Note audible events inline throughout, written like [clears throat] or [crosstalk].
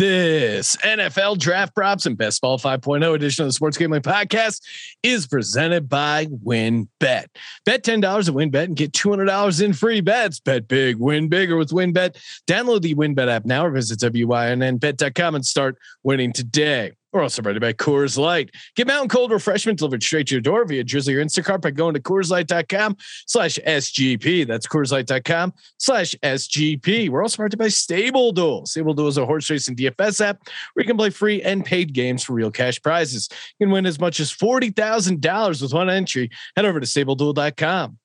This NFL draft props and best ball 5.0 edition of the Sports Gambling Podcast is presented by WynnBet. Bet $10 at WynnBet and get $200 in free bets. Bet big, win bigger with WynnBet. Download the WynnBet app now or visit WYNNBet.com and start winning today. We're also brought by Coors Light. Get mountain cold refreshment delivered straight to your door via Drizly or Instacart by going to CoorsLight.com slash SGP. That's CoorsLight.com slash SGP. We're also brought by Stable Duel. Stable Duel is a horse racing DFS app where you can play free and paid games for real cash prizes. You can win as much as $40,000 with one entry. Head over to StableDuel.com.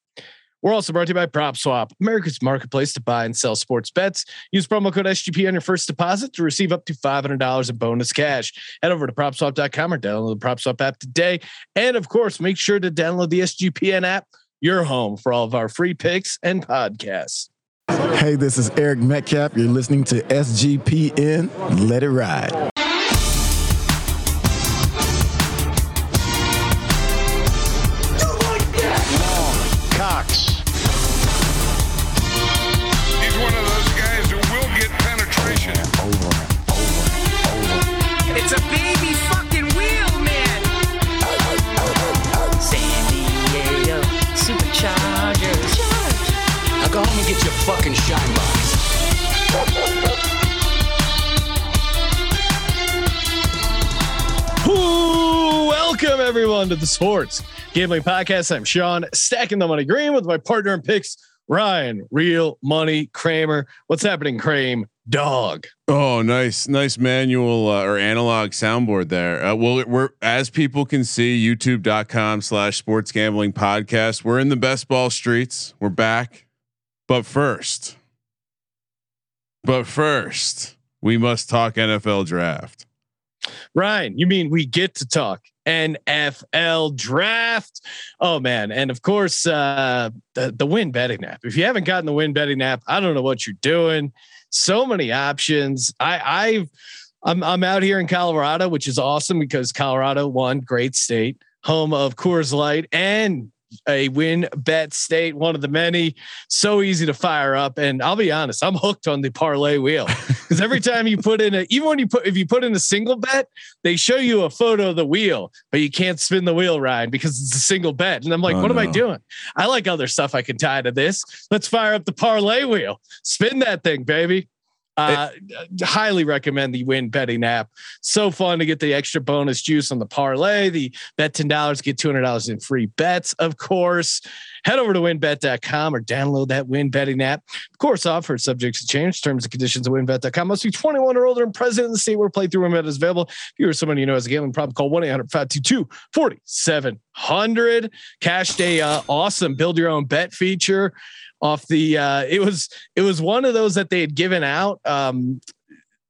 We're also brought to you by PropSwap, America's marketplace to buy and sell sports bets. Use promo code SGP on your first deposit to receive up to $500 in bonus cash. Head over to PropSwap.com or download the PropSwap app today. And of course, make sure to download the SGPN app, your home for all of our free picks and podcasts. Hey, this is Eric Metcalf. You're listening to SGPN. Let it ride. Welcome everyone to the Sports Gambling Podcast. I'm Sean, stacking the money green with my partner in picks, Ryan, Real Money Kramer. What's happening, Kramer? Dog. Oh, nice, nice manual uh, or analog soundboard there. Uh, well, we're as people can see, YouTube.com slash Sports Gambling Podcast. We're in the best ball streets. We're back but first, but first, we must talk NFL draft. Ryan, you mean we get to talk NFL draft? Oh man, and of course, uh, the the win betting app. If you haven't gotten the win betting app, I don't know what you're doing. So many options. I I've I'm I'm out here in Colorado, which is awesome because Colorado, one great state, home of Coors Light and a WynnBet state, one of the many. So easy to fire up. And I'll be honest, I'm hooked on the parlay wheel [laughs] because every time you put in a, even when you put, if you put in a single bet, they show you a photo of the wheel, but you can't spin the wheel, Ryan, because it's a single bet. And I'm like, oh, what no. am I doing? I like other stuff I can tie to this. Let's fire up the parlay wheel, spin that thing, baby. Uh, it, highly recommend the win betting app. So fun to get the extra bonus juice on the parlay. The bet $10, get $200 in free bets, of course. Head over to WynnBet.com or download that win betting app. Of course, offered subjects to change. Terms and conditions at WynnBet.com. Must be 21 or older and present in the state where playthrough WynnBet is available. If you or someone you know has a gambling problem, call 1 800 522 4700. Cash day, uh, awesome. Build your own bet feature off the uh it was it was one of those that they had given out um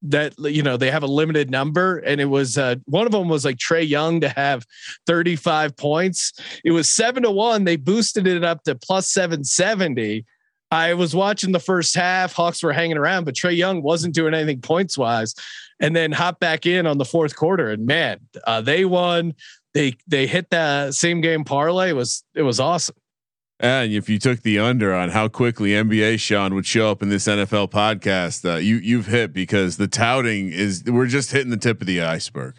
that you know they have a limited number. And it was uh one of them was like Trae Young to have 35 points. It was 7 to 1 they boosted it up to plus 770 I was watching the first half. Hawks were hanging around but Trae Young wasn't doing anything points wise and then hop back in on the fourth quarter and man uh, they won. They they hit that same game parlay. It was it was awesome and if you took the under on how quickly NBA Sean would show up in this NFL podcast, uh, you you've hit because the touting is we're just hitting the tip of the iceberg.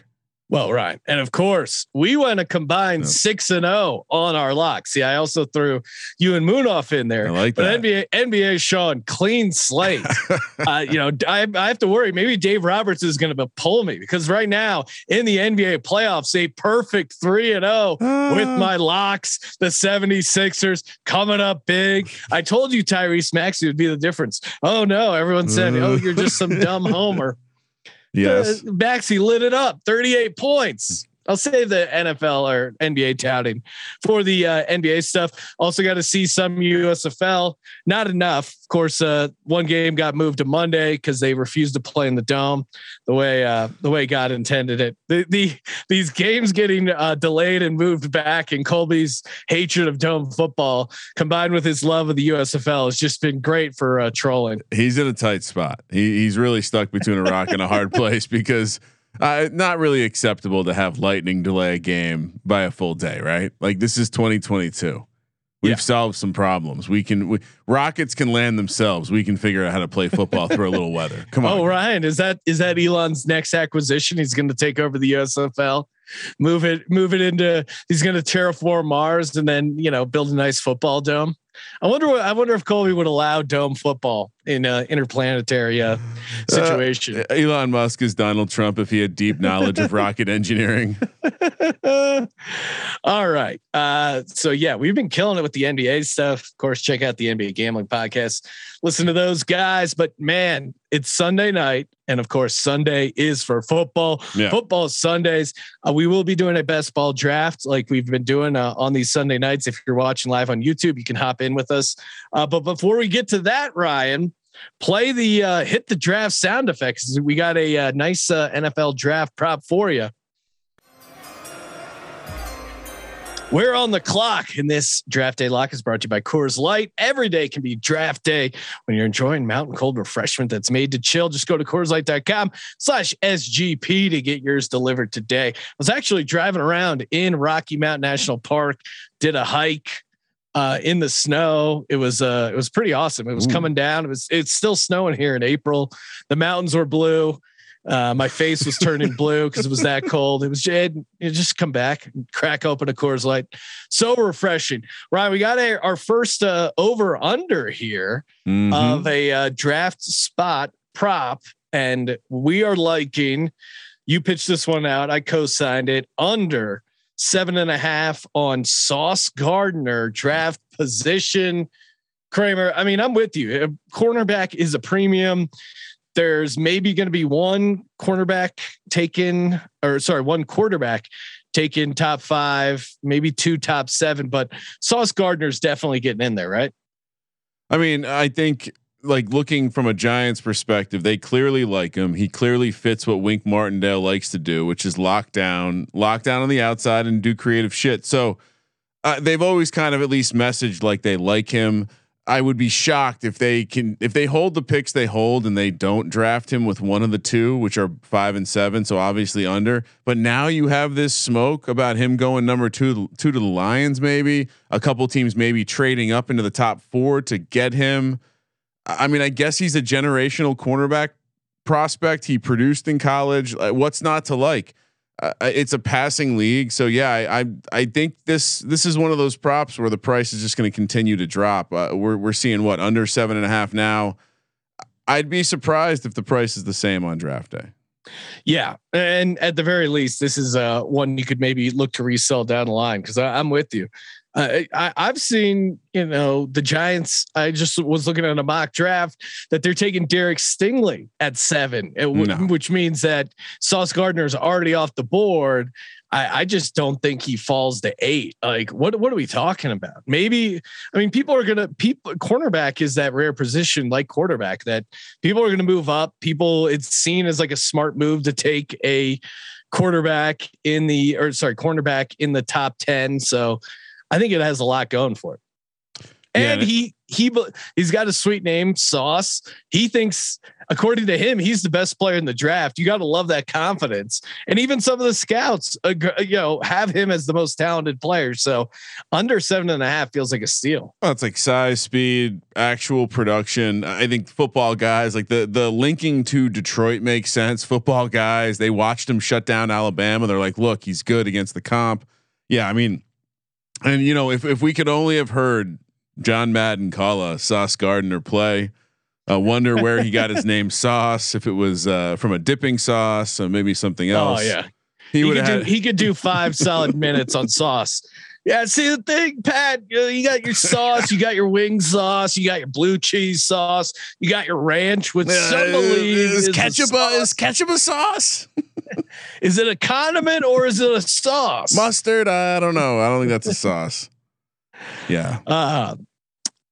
Well, right. And of course, we went a combined six and zero oh on our lock. See, I also threw you and Munaf in there. I like but that. NBA, NBA Sean, clean slate. [laughs] uh, you know, I, I have to worry. Maybe Dave Roberts is going to pull me because right now in the NBA playoffs, a perfect three and zero oh with my locks, the 76ers coming up big. I told you Tyrese Maxey would be the difference. Oh, no. Everyone said, oh, you're just some [laughs] dumb homer. Yes. Uh, Maxey lit it up, 38 points. I'll save the NFL or NBA touting for the uh, NBA stuff. Also got to see some USFL. Not enough. Of course, uh, one game got moved to Monday because they refused to play in the dome the way uh, the way God intended it. The, the these games getting uh, delayed and moved back, and Colby's hatred of dome football combined with his love of the USFL has just been great for uh, trolling. He's in a tight spot. He, he's really stuck between a rock and a hard [laughs] place because uh, not really acceptable to have lightning delay a game by a full day, right? Like this is 2022. We've Yeah. solved some problems. We can we, rockets can land themselves. We can figure out how to play football through a little weather. Come on. Oh, Ryan, is that is that Elon's next acquisition? He's going to take over the USFL, move it, move it into. He's going to terraform Mars and then you know build a nice football dome. I wonder. What, I wonder if Colby would allow dome football in uh, interplanetary uh, situation. Elon Musk is Donald Trump if he had deep knowledge of rocket engineering. [laughs] All right. Uh, so yeah, we've been killing it with the NBA stuff. Of course, check out the NBA gambling podcast. Listen to those guys. But man, it's Sunday night, and of course, Sunday is for football. Yeah. Football is Sundays. Uh, we will be doing a best ball draft like we've been doing uh, on these Sunday nights. If you're watching live on YouTube, you can hop in with us. Uh, but before we get to that, Ryan, play the uh, hit the draft sound effects. We got a uh, nice uh, NFL draft prop for you. We're on the clock, and this draft day lock is brought to you by Coors Light. Every day can be draft day when you're enjoying mountain cold refreshment that's made to chill. Just go to CoorsLight.com slash SGP to get yours delivered today. I was actually driving around in Rocky Mountain National Park, did a hike uh, in the snow. It was uh, it was pretty awesome. It was Ooh. coming down. It was it's still snowing here in April. The mountains were blue. Uh, my face was turning blue because it was that cold. It was it just come back, and crack open a Coors Light, so refreshing. Ryan, we got a, our first uh, over under here Mhm. of a uh, draft spot prop, and we are liking. You pitched this one out. I co-signed it under seven and a half on Sauce Gardner draft position. Kramer, I mean, I'm with you. A cornerback is a premium. There's maybe going to be one cornerback taken, or sorry, one quarterback taken top five, maybe two top seven, but Sauce Gardner's definitely getting in there, right? I mean, I think like looking from a Giants perspective, they clearly like him. He clearly fits what Wink Martindale likes to do, which is lock down, lock down on the outside and do creative shit. So uh, they've always kind of at least messaged like they like him. I would be shocked if they can if they hold the picks they hold and they don't draft him with one of the two, which are five and seven, so obviously under. But now you have this smoke about him going number two two to the Lions, maybe a couple teams maybe trading up into the top four to get him. I mean, I guess he's a generational cornerback prospect. He produced in college. What's not to like? Uh, it's a passing league, so yeah, I, I I think this this is one of those props where the price is just going to continue to drop. Uh, we're we're seeing what under seven and a half now. I'd be surprised if the price is the same on draft day. Yeah, and at the very least, this is uh, one you could maybe look to resell down the line because I'm with you. Uh, I, I've seen, you know, the Giants. I just was looking at a mock draft that they're taking Derek Stingley at seven, it w- No. which means that Sauce Gardner is already off the board. I, I just don't think he falls to eight. Like, what what are we talking about? Maybe I mean, people are gonna people cornerback is that rare position like quarterback that people are gonna move up. People, it's seen as like a smart move to take a quarterback in the or sorry, cornerback in the top 10. So I think it has a lot going for it. And and- he he he's got a sweet name, Sauce. He thinks, according to him, he's the best player in the draft. You got to love that confidence. And even some of the scouts, uh, ag- you know, have him as the most talented player. So under seven and a half feels like a steal. Well, it's like size, speed, actual production. I think football guys like the the linking to Detroit makes sense. Football guys, they watched him shut down Alabama. They're like, look, he's good against the comp. Yeah, I mean, and you know, if if we could only have heard John Madden call a Sauce Gardner play. I wonder where he got his [laughs] name Sauce. If it was uh, from a dipping sauce, or maybe something else. Oh yeah, he, he, would do he could do five solid minutes on Sauce. Yeah, see the thing, Pat. You, got your sauce, you got your wing sauce, you got your blue cheese sauce, you got your ranch, which some believe is is ketchup a, is sauce. ketchup a sauce? [laughs] Is it a condiment or is it a sauce? Mustard? I don't know. I don't think that's a sauce. Yeah. Uh,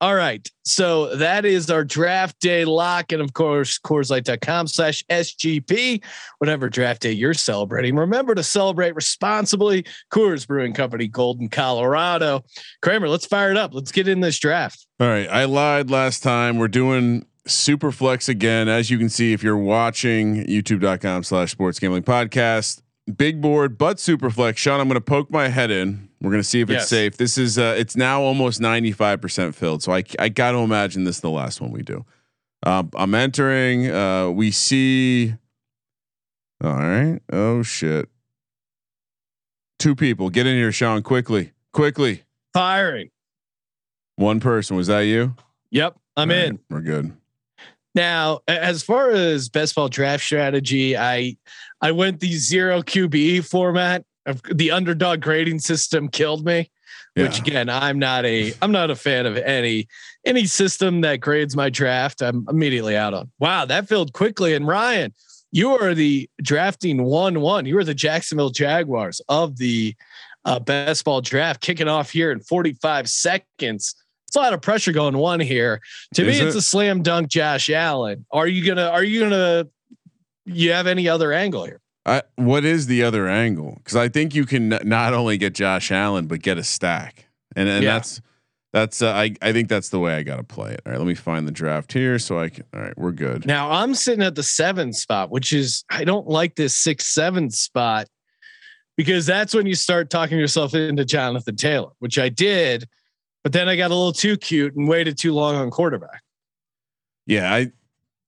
all right. So that is our draft day lock. And of course, CoorsLight.com slash SGP, whatever draft day you're celebrating. Remember to celebrate responsibly. Coors Brewing Company, Golden, Colorado. Kramer, let's fire it up. Let's get in this draft. All right. I lied last time. We're doing super flex again. As you can see, if you're watching youtube.com slash sports gambling podcast, big board, but super flex. Sean, I'm going to poke my head in We're gonna see if it's Yes. safe. This is uh, it's now almost ninety five percent filled. So I I got to imagine this is the last one we do. Um, I'm entering. Uh, we see. All right. Oh shit. Two people. Get in here, Sean. Quickly. Quickly. Firing. One person. Was that you? Yep, I'm right, in. We're good. Now, as far as best ball draft strategy, I I went the zero QBE format. The underdog grading system killed me. Which again, I'm not a I'm not a fan of any any system that grades my draft. I'm immediately out on. Wow, that filled quickly. And Ryan, you are the drafting one one. You are the Jacksonville Jaguars of the uh, best ball draft, kicking off here in 45 seconds. It's a lot of pressure going one here. To Is me, it's a slam dunk. Josh Allen. Are you gonna? Are you gonna? You have any other angle here? I, what is the other angle? Because I think you can n- not only get Josh Allen but get a stack, and and Yeah. that's that's uh, I I think that's the way I got to play it. All right, let me find the draft here so I can. All right, we're good. Now I'm sitting at the seven spot, which is I don't like this six seven spot because that's when you start talking yourself into Jonathan Taylor, which I did, but then I got a little too cute and waited too long on quarterback. Yeah, I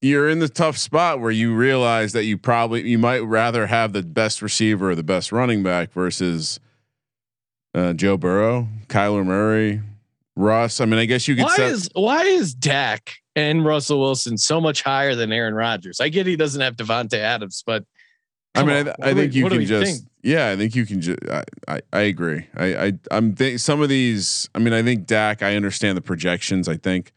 you're in the tough spot where you realize that you probably you might rather have the best receiver or the best running back versus uh, Joe Burrow, Kyler Murray, Russ. I mean, I guess you could Why set. is why is Dak and Russell Wilson so much higher than Aaron Rodgers? I get he doesn't have Davante Adams, but I mean, I, th- I think we- you can just. think? Yeah, I think you can just. I, I I agree. I I I'm think some of these. I mean, I think Dak. I understand the projections. I think.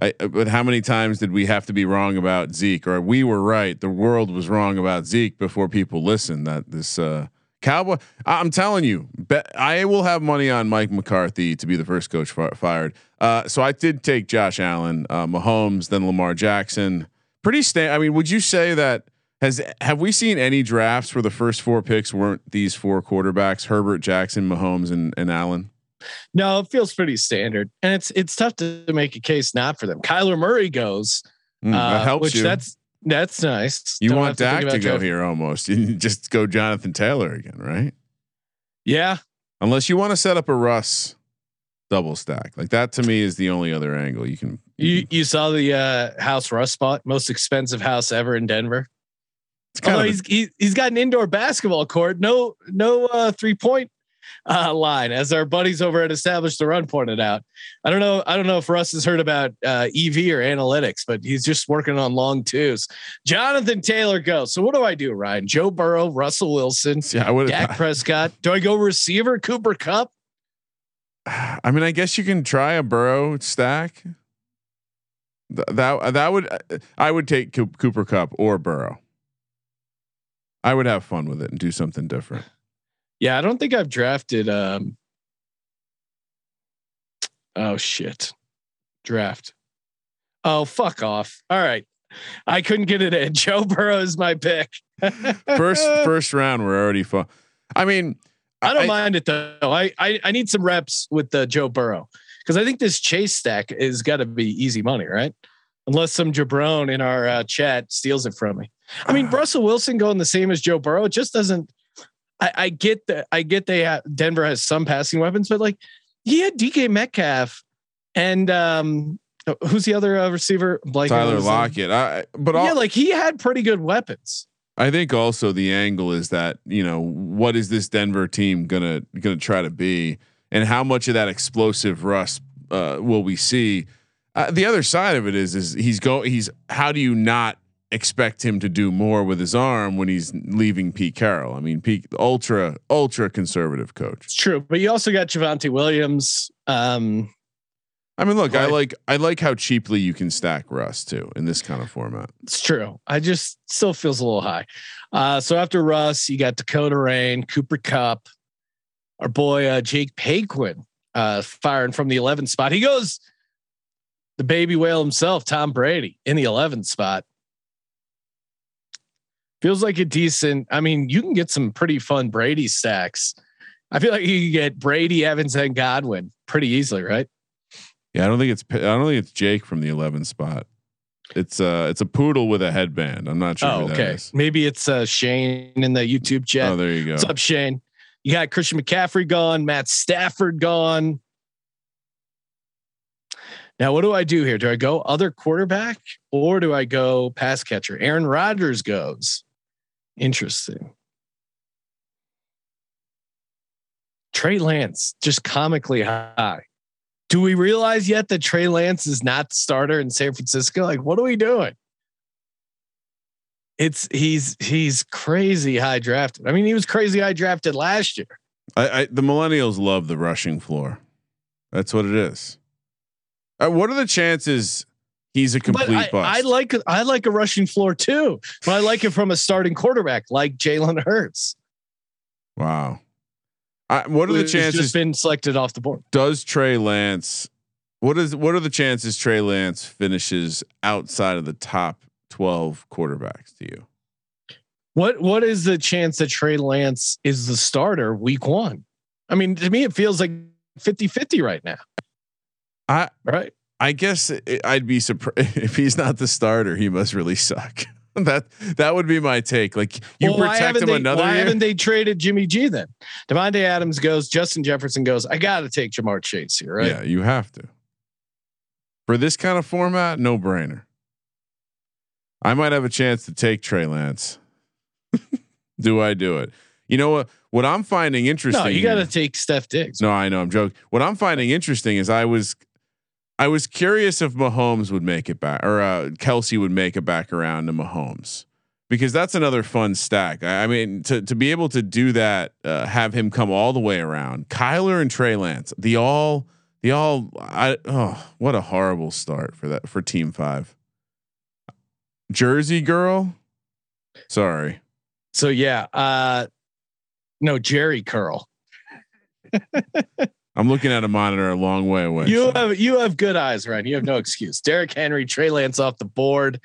I but how many times did we have to be wrong about Zeke, or we were right? The world was wrong about Zeke before people listened. That this uh, cowboy. I'm telling you, bet I will have money on Mike McCarthy to be the first coach fi- fired. Uh, so I did take Josh Allen, uh, Mahomes, then Lamar Jackson. Pretty stand. I mean, would you say that? Has have we seen any drafts where the first four picks weren't these four quarterbacks: Herbert, Jackson, Mahomes, and and Allen? No, it feels pretty standard, and it's it's tough to make a case not for them. Kyler Murray goes, Mm, uh, helps which you. that's that's nice. you Don't want have to Dak to go here almost. You [laughs] just go Jonathan Taylor again, right? Yeah, Unless you want to set up a Russ double stack, like that to me is the only other angle you can. you you saw the uh, house Russ spot, most expensive house ever in Denver. Although of he's he, he's got an indoor basketball court, no no uh, three point uh, line, as our buddies over at Establish the Run pointed out. I don't know. I don't know if Russ has heard about uh, EV or analytics, but he's just working on long twos. Jonathan Taylor goes. So what do I do, Ryan? Joe Burrow, Russell Wilson, yeah, I would. Dak [laughs] Prescott. Do I go receiver Cooper Kupp? I mean, I guess you can try a Burrow stack. Th- That that would I would take Cooper Kupp or Burrow. I would have fun with it and do something different. Yeah, I don't think I've drafted. Um, oh shit, draft. Oh fuck off! All right, I couldn't get it in. [laughs] Joe Burrow is my pick. [laughs] First first round, we're already fun. I mean, I don't I- mind it though. I I, I need some reps with the Joe Burrow because I think this chase stack is got to be easy money, right? Unless some jabron in our uh, chat steals it from me. I mean, Russell Wilson going the same as Joe Burrow, it just doesn't. I, I get that. I get they have, Denver has some passing weapons, but like he had DK Metcalf and um, who's the other uh, receiver? Blake Tyler Lockett. I, but all, Yeah, like he had pretty good weapons. I think also the angle is that you know what is this Denver team gonna gonna try to be, and how much of that explosive Russ uh, will we see? Uh, the other side of it is is he's go he's how do you not expect him to do more with his arm when he's leaving Pete Carroll? I mean, Pete ultra ultra conservative coach. It's true, but you also got Javonte Williams. Um, I mean, look, I Right. like I like how cheaply you can stack Russ too in this kind of format. It's true. I just still feels a little high. Uh, so after Russ, you got Dakota Rain, Cooper Kupp, our boy uh, Jake Paquin uh, firing from the 11th spot. He goes the baby whale himself, Tom Brady, in the 11th spot. Feels like a decent. I mean, you can get some pretty fun Brady stacks. I feel like you can get Brady, Evans, and Godwin pretty easily, right? Yeah, I don't think it's I don't think it's Jake from the 11 spot. It's uh it's a poodle with a headband. I'm not sure. Oh, okay. Maybe it's uh, Shane in the YouTube chat. Oh, there you go. What's up, Shane? You got Christian McCaffrey gone, Matt Stafford gone. Now, what do I do here? Do I go other quarterback or do I go pass catcher? Aaron Rodgers goes. Interesting. Trey Lance, just comically high. Do we realize yet that Trey Lance is not the starter in San Francisco? Like, what are we doing? It's he's he's crazy high drafted. I mean, he was crazy high drafted last year. I, I the millennials love the rushing floor. That's what it is. Uh, what are the chances he's a complete but I, bust? I like I like a rushing floor too, but I like it from a starting quarterback like Jalen Hurts. Wow. I, what are the chances? Just been selected off the board. does Trey Lance? What is what are the chances Trey Lance finishes outside of the top twelve quarterbacks to you? What what is the chance that Trey Lance is the starter week one? I mean, to me, it feels like 50-50 right now. I Right. I guess it, I'd be surprised [laughs] if he's not the starter. He must really suck. [laughs] that that would be my take. Like you Well, protect him they, another Why year. haven't they traded Jimmy G then? Davante Adams goes, Justin Jefferson goes. I got to take Ja'Marr Chase here, right? Yeah, you have to. For this kind of format, no brainer. I might have a chance to take Trey Lance. [laughs] do I do it? You know what? What I'm finding interesting. No, you got to take Steph Diggs. No, I know. I'm joking. What I'm finding interesting is I was, I was curious if Mahomes would make it back or uh, Kelce would make it back around to Mahomes because that's another fun stack. I, I mean, to to be able to do that, uh, have him come all the way around. Kyler and Trey Lance, the all, the all. I oh, what a horrible start for that for Team Five. Jersey girl, sorry. So yeah, uh, no Jerry Curl. [laughs] I'm looking at a monitor a long way away. You so- have you have good eyes, Ryan. You have no excuse. Derrick Henry, Trey Lance off the board.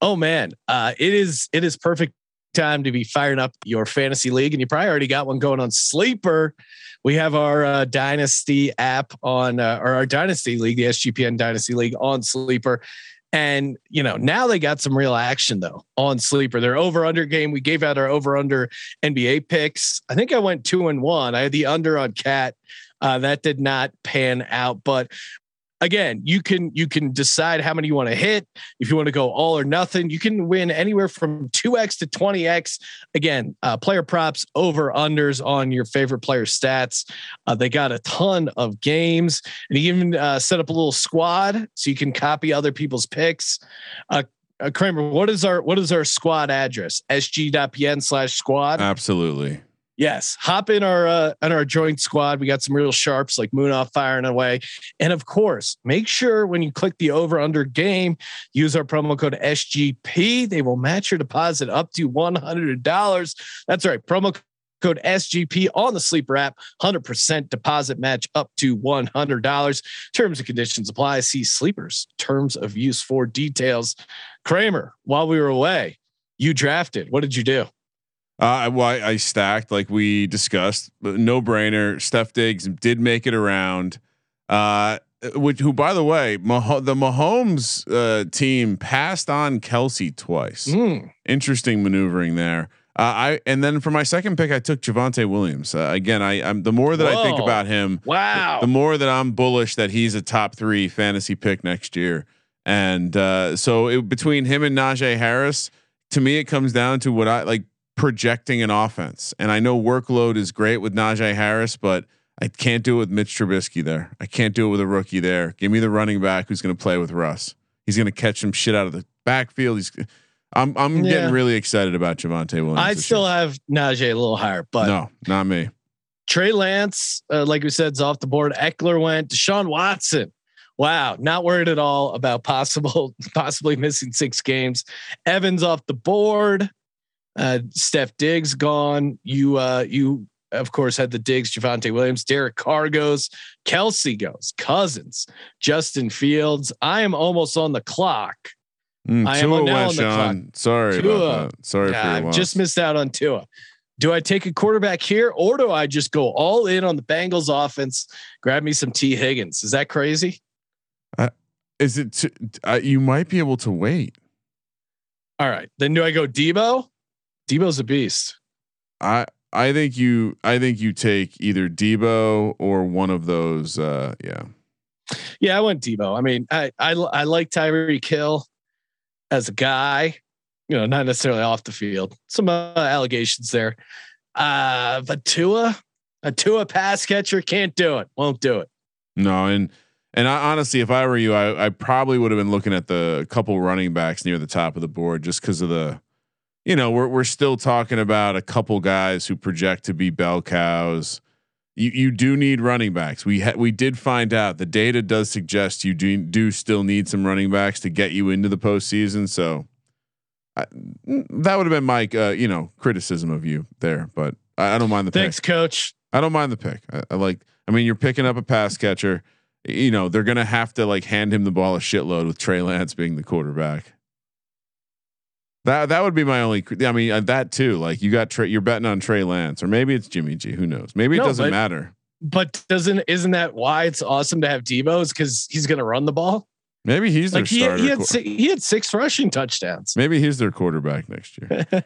Oh man, uh, it is it is perfect time to be firing up your fantasy league, and you probably already got one going on Sleeper. We have our uh, Dynasty app on, uh, or our Dynasty League, the SGPN Dynasty League on Sleeper. And you know now they got some real action though on Sleeper. Their over under game. We gave out our over under NBA picks. I think I went two and one. I had the under on Cat. Uh, that did not pan out, but again, you can you can decide how many you want to hit. If you want to go all or nothing, you can win anywhere from two x to twenty x. Again, uh, player props, over unders on your favorite player stats. Uh, they got a ton of games, and you even uh, set up a little squad so you can copy other people's picks. Uh, uh, Kramer, what is our what is our squad address? sg.pn slash squad. absolutely. Yes, hop in our uh, in our joint squad. We got some real sharps like Munaf firing away, and of course, make sure when you click the over under game, use our promo code SGP. They will match your deposit up to one hundred dollars. That's right, promo code SGP on the Sleeper app. Hundred percent deposit match up to one hundred dollars. Terms and conditions apply. See Sleepers terms of use for details. Kramer, while we were away, you drafted. What did you do? Uh, well, I, I stacked like we discussed, no brainer. Steph Diggs did make it around. Uh, which, who, by the way, Mah- the Mahomes uh, team passed on Kelce twice. Mm. Interesting maneuvering there. Uh, I and then for my second pick, I took Javonte Williams. Uh, again, I, I'm the more that I think about him, Wow. the more that I'm bullish that he's a top three fantasy pick next year. And uh, so it, between him and Najee Harris, to me, it comes down to what I like projecting an offense. And I know workload is great with Najee Harris, but I can't do it with Mitch Trubisky there. I can't do it with a rookie there. Give me the running back who's going to play with Russ. He's going to catch some shit out of the backfield. He's. I'm I'm Yeah. getting really excited about Javonte Williams. I'd still year. have Najee a little higher, but no, not me. Trey Lance, uh, like we said, is off the board. Ekeler went. Deshaun Watson. Wow, not worried at all about possible [laughs] possibly missing six games. Evans off the board. Uh, Steph Diggs gone. You uh, you of course had the Diggs, Javonte Williams, Derek Carr goes, Kelce goes, Cousins, Justin Fields. I am almost on the clock. Mm, I am now on the Sean. Sorry Tua. Sorry Yeah, I've just missed out on Tua. Do I take a quarterback here or do I just go all in on the Bengals offense? Grab me some Tee Higgins. Is that crazy? Is it? T- uh, you might be able to wait. All right. Then do I go Deebo? Deebo's a beast. I I think you I think you take either Deebo or one of those. Uh, yeah. Yeah, I went Debo. I mean, I I I like Tyreek Hill as a guy, you know, not necessarily off the field. Some uh, allegations there. Uh, but Tua, a Tua pass catcher can't do it. Won't do it. No, and and I, honestly, if I were you, I, I probably would have been looking at the couple running backs near the top of the board just because of the, you know, we're we're still talking about a couple guys who project to be bell cows. You you do need running backs. We ha- we did find out the data does suggest you do do still need some running backs to get you into the postseason. So I, that would have been my uh, you know criticism of you there, but I, I don't mind the pick. thanks, pick. coach. I don't mind the pick. I, I like. I mean, you're picking up a pass catcher. You know they're gonna have to like hand him the ball a shitload with Trey Lance being the quarterback. That that would be my only. I mean uh, that too. Like you got Trey, you're betting on Trey Lance, or maybe it's Jimmy G. Who knows? Maybe it No, doesn't but- matter. But doesn't isn't that why it's awesome to have Deebo? Is because he's going to run the ball. Maybe he's their Like he, he had qu- he had six rushing touchdowns. maybe he's their quarterback next year. [laughs] uh,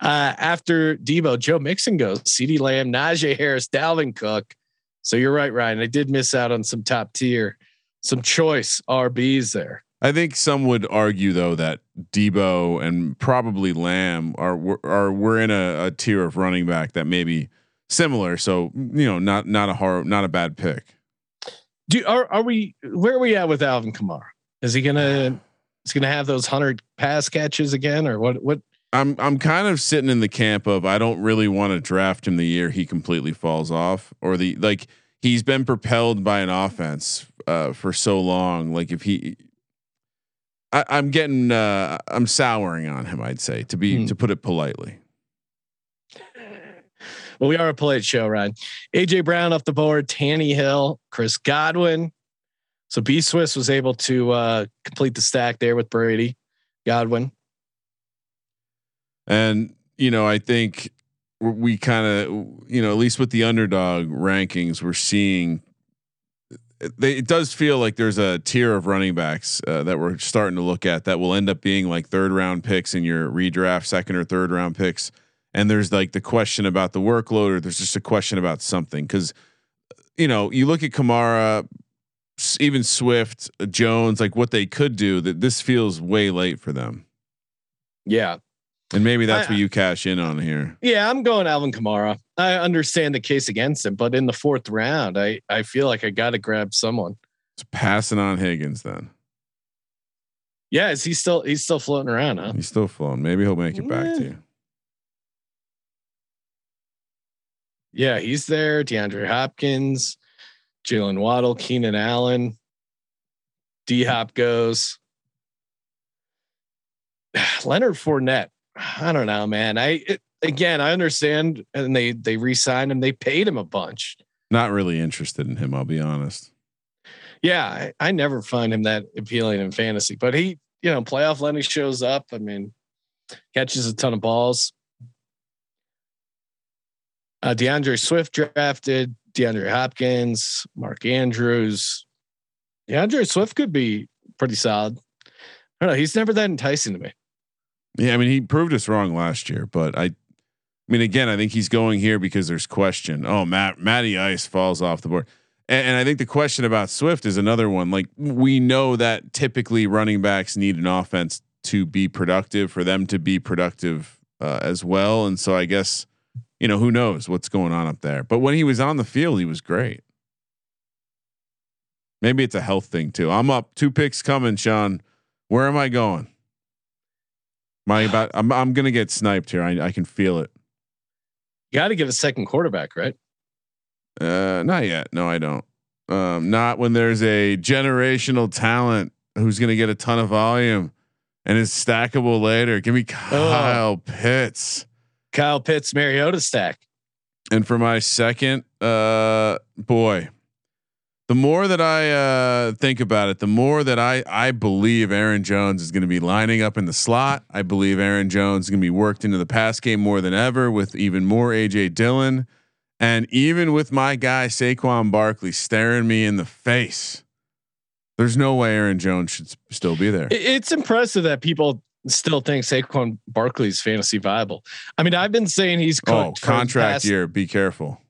after Deebo, Joe Mixon goes, CeeDee Lamb, Najee Harris, Dalvin Cook. So you're right, Ryan. I did miss out on some top tier, some choice RBs there. I think some would argue though that Deebo and probably Lamb are are we're in a, a tier of running back that maybe similar. So you know, not not a hard, not a bad pick. Do are are we where are we at with Alvin Kamara? Is he gonna is he gonna have those hundred pass catches again, or what? What? I'm I'm kind of sitting in the camp of I don't really want to draft him the year he completely falls off or the like he's been propelled by an offense uh, for so long. Like if he, I, I'm getting uh, I'm souring on him. I'd say to be Hmm. to put it politely. Well, we are a polite show, Ryan. AJ Brown off the board, Tanny Hill, Chris Godwin. So B Swiss was able to uh, complete the stack there with Brady, Godwin. And you know, I think we kind of, you know, at least with the underdog rankings, we're seeing. They, it does feel like there's a tier of running backs uh, that we're starting to look at that will end up being like third round picks in your redraft, second or third round picks. And there's like the question about the workload, or there's just a question about something because, you know, you look at Kamara, even Swift, uh, Jones, like what they could do. That this feels way late for them. Yeah. And maybe that's I- what you cash in on here. Yeah, I'm going Alvin Kamara. I understand the case against him, but in the fourth round, I, I feel like I got to grab someone. It's passing on Higgins then. Yeah, is he still he's still floating around, huh? He's still floating. Maybe he'll make it back to you. Yeah, he's there. DeAndre Hopkins, Jaylen Waddle, Keenan Allen, D Hop goes. [sighs] Leonard Fournette. I don't know, man. I it, again, I understand, and they they re-signed him. They paid him a bunch. Not really interested in him, I'll be honest. Yeah, I, I never find him that appealing in fantasy, but he, you know, playoff Lenny shows up. I mean, catches a ton of balls. Uh, DeAndre Swift drafted, DeAndre Hopkins, Mark Andrews. DeAndre Swift could be pretty solid. I don't know. He's never that enticing to me. Yeah, I mean, he proved us wrong last year, but I, I mean, again, I think he's going here because there's question. Oh, Matt, Matty Ice falls off the board. And, and I think the question about Swift is another one. Like we know that typically running backs need an offense to be productive for them to be productive uh, as well. And so I guess, you know, who knows what's going on up there. But when he was on the field, he was great. Maybe it's a health thing too. I'm up two picks coming, Sean. Where am I going? My about I'm I'm gonna get sniped here. I, I can feel it. You got to get a second quarterback, right? Uh, not yet. No, I don't. Um, not when there's a generational talent who's gonna get a ton of volume and is stackable later. Give me Kyle Pitts. Kyle Pitts, Mariota stack. And for my second, uh, boy, the more that I uh, think about it, the more that I I believe Aaron Jones is going to be lining up in the slot. I believe Aaron Jones is going to be worked into the pass game more than ever with even more AJ Dillon, and even with my guy Saquon Barkley staring me in the face. There's no way Aaron Jones should still be there. It's impressive that people still think Saquon Barkley's fantasy viable. I mean, I've been saying he's Oh, cooked the contract past- year. Be careful.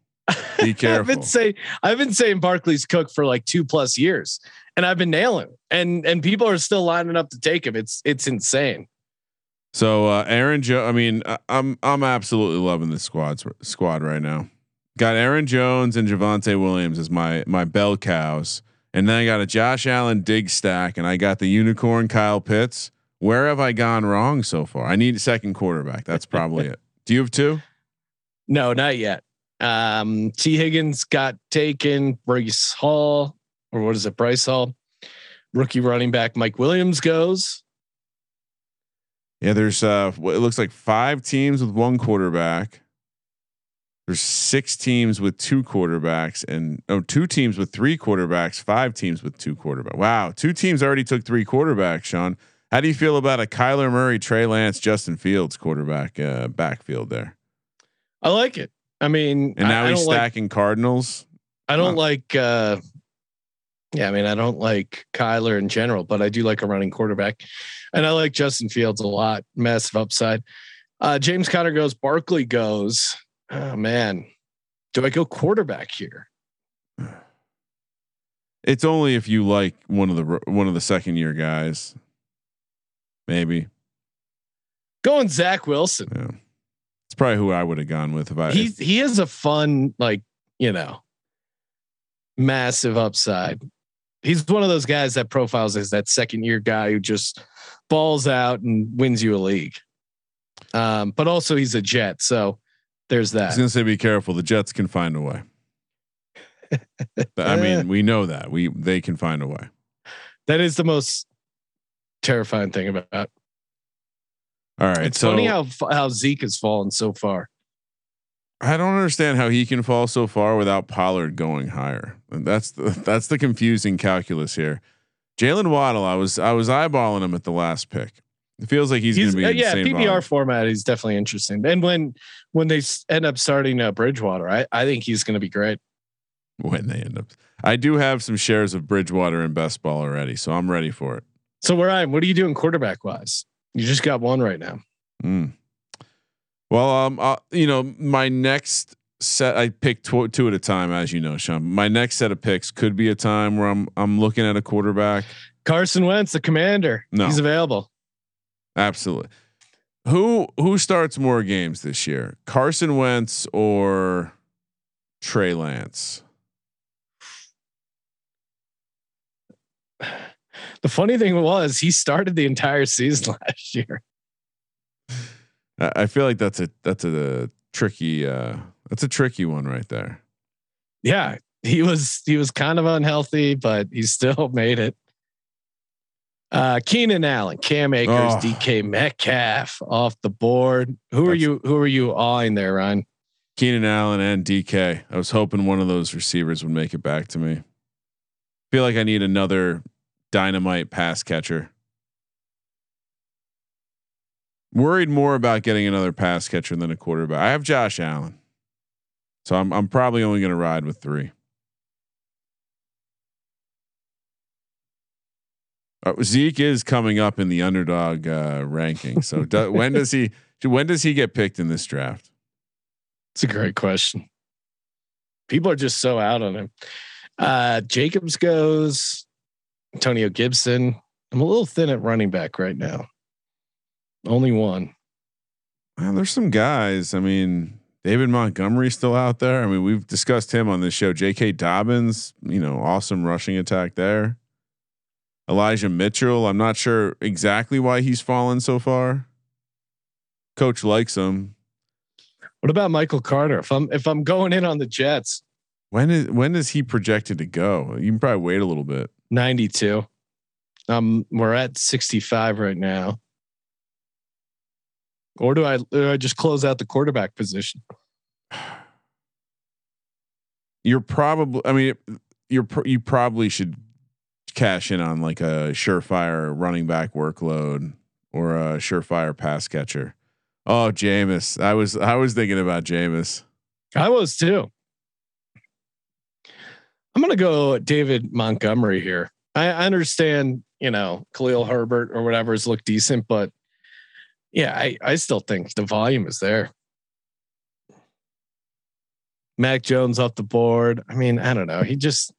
Be [laughs] I've been saying I've been saying Barkley's cooked for like two plus years, and I've been nailing, and and people are still lining up to take him. It's it's insane. So uh, Aaron Joe, I mean, I- I'm I'm absolutely loving this squad squad right now. Got Aaron Jones and Javonte Williams as my my bell cows, and then I got a Josh Allen dig stack, and I got the unicorn Kyle Pitts. Where have I gone wrong so far? I need a second quarterback. That's probably [laughs] it. Do you have two? No, not yet. Um, Tee Higgins got taken. Breece Hall, or what is it? Breece Hall, rookie running back. Mike Williams goes. Yeah, there's uh, it looks like five teams with one quarterback. There's six teams with two quarterbacks, and oh, two teams with three quarterbacks, five teams with two quarterbacks. Wow, two teams already took three quarterbacks. Sean, how do you feel about a Kyler Murray, Trey Lance, Justin Fields quarterback uh, backfield there? I like it. I mean, And now I, he's don't like stacking Cardinals. I don't Wow. like. uh Yeah, I mean, I don't like Kyler in general, but I do like a running quarterback, and I like Justin Fields a lot. Massive upside. Uh James Conner goes. Barkley goes. Oh man, do I go quarterback here? It's only if you like one of the one of the second year guys, maybe. Going Zach Wilson. Yeah, it's probably who I would have gone with if I. He he is a fun like you know massive upside. He's one of those guys that profiles as that second year guy who just balls out and wins you a league. Um, but also he's a Jet, so there's I that. was gonna say, be careful. The Jets can find a way. I mean, [laughs] we know that we they can find a way. That is the most terrifying thing about. All right, It's so funny how how Zeke has fallen so far. I don't understand how he can fall so far without Pollard going higher. And that's the that's the confusing calculus here. Jaylen Waddle, I was I was eyeballing him at the last pick. It feels like he's, He's, going to uh, be in yeah, PPR volume. format. He's definitely interesting. And when when they end up starting uh, Bridgewater, I I think he's going to be great. when they end up. I do have some shares of Bridgewater in best ball already, so I'm ready for it. So where I am, what are you doing quarterback wise? You just got one right now. Mm. Well, um, uh, you know, my next set, I picked tw- two at a time, as you know, Sean. My next set of picks could be a time where I'm I'm looking at a quarterback. Carson Wentz, the commander. No. He's available. Absolutely. Who who starts more games this year, Carson Wentz or Trey Lance? [sighs] [sighs] [sighs] The funny thing was he started the entire season [laughs] last year. I, feel like that's a that's a, tricky uh that's a tricky one right there. Yeah, he was he was kind of unhealthy, but he still [laughs] made it. Uh Keenan Allen, Cam Akers, Oh. DK Metcalf off the board. Who are you who are you awing there, Ryan? Keenan Allen and DK. I was hoping one of those receivers would make it back to me. Feel like I need another dynamite pass catcher. Worried more about getting another pass catcher than a quarterback. I have Josh Allen. So I'm I'm probably only going to ride with 3. Uh, Zeke is coming up in the underdog uh, ranking. So do, [laughs] when does he when does he get picked in this draft? It's a great question. People are just so out on him. Uh Jacobs goes, Antonio Gibson. I'm a little thin at running back right now. Only one. Well, there's some guys. I mean, David Montgomery's still out there. I mean, we've discussed him on this show. J.K. Dobbins, you know, awesome rushing attack there. Elijah Mitchell. I'm not sure exactly why he's fallen so far. Coach likes him. What about Michael Carter? If I'm if I'm going in on the Jets, When is when is he projected to go? You can probably wait a little bit. 92. Um, we're at 65 right now. Or do I, do I just close out the quarterback position? [sighs] You're probably. I mean, you're you probably should cash in on like a surefire running back workload or a surefire pass catcher. Oh, Jameis. I was I was thinking about Jameis. I was too. I'm gonna go David Montgomery here. I, I understand, you know, Khalil Herbert or whatever has looked decent, but Yeah, I, I still think the volume is there. Mac Jones off the board. I mean, I don't know. He just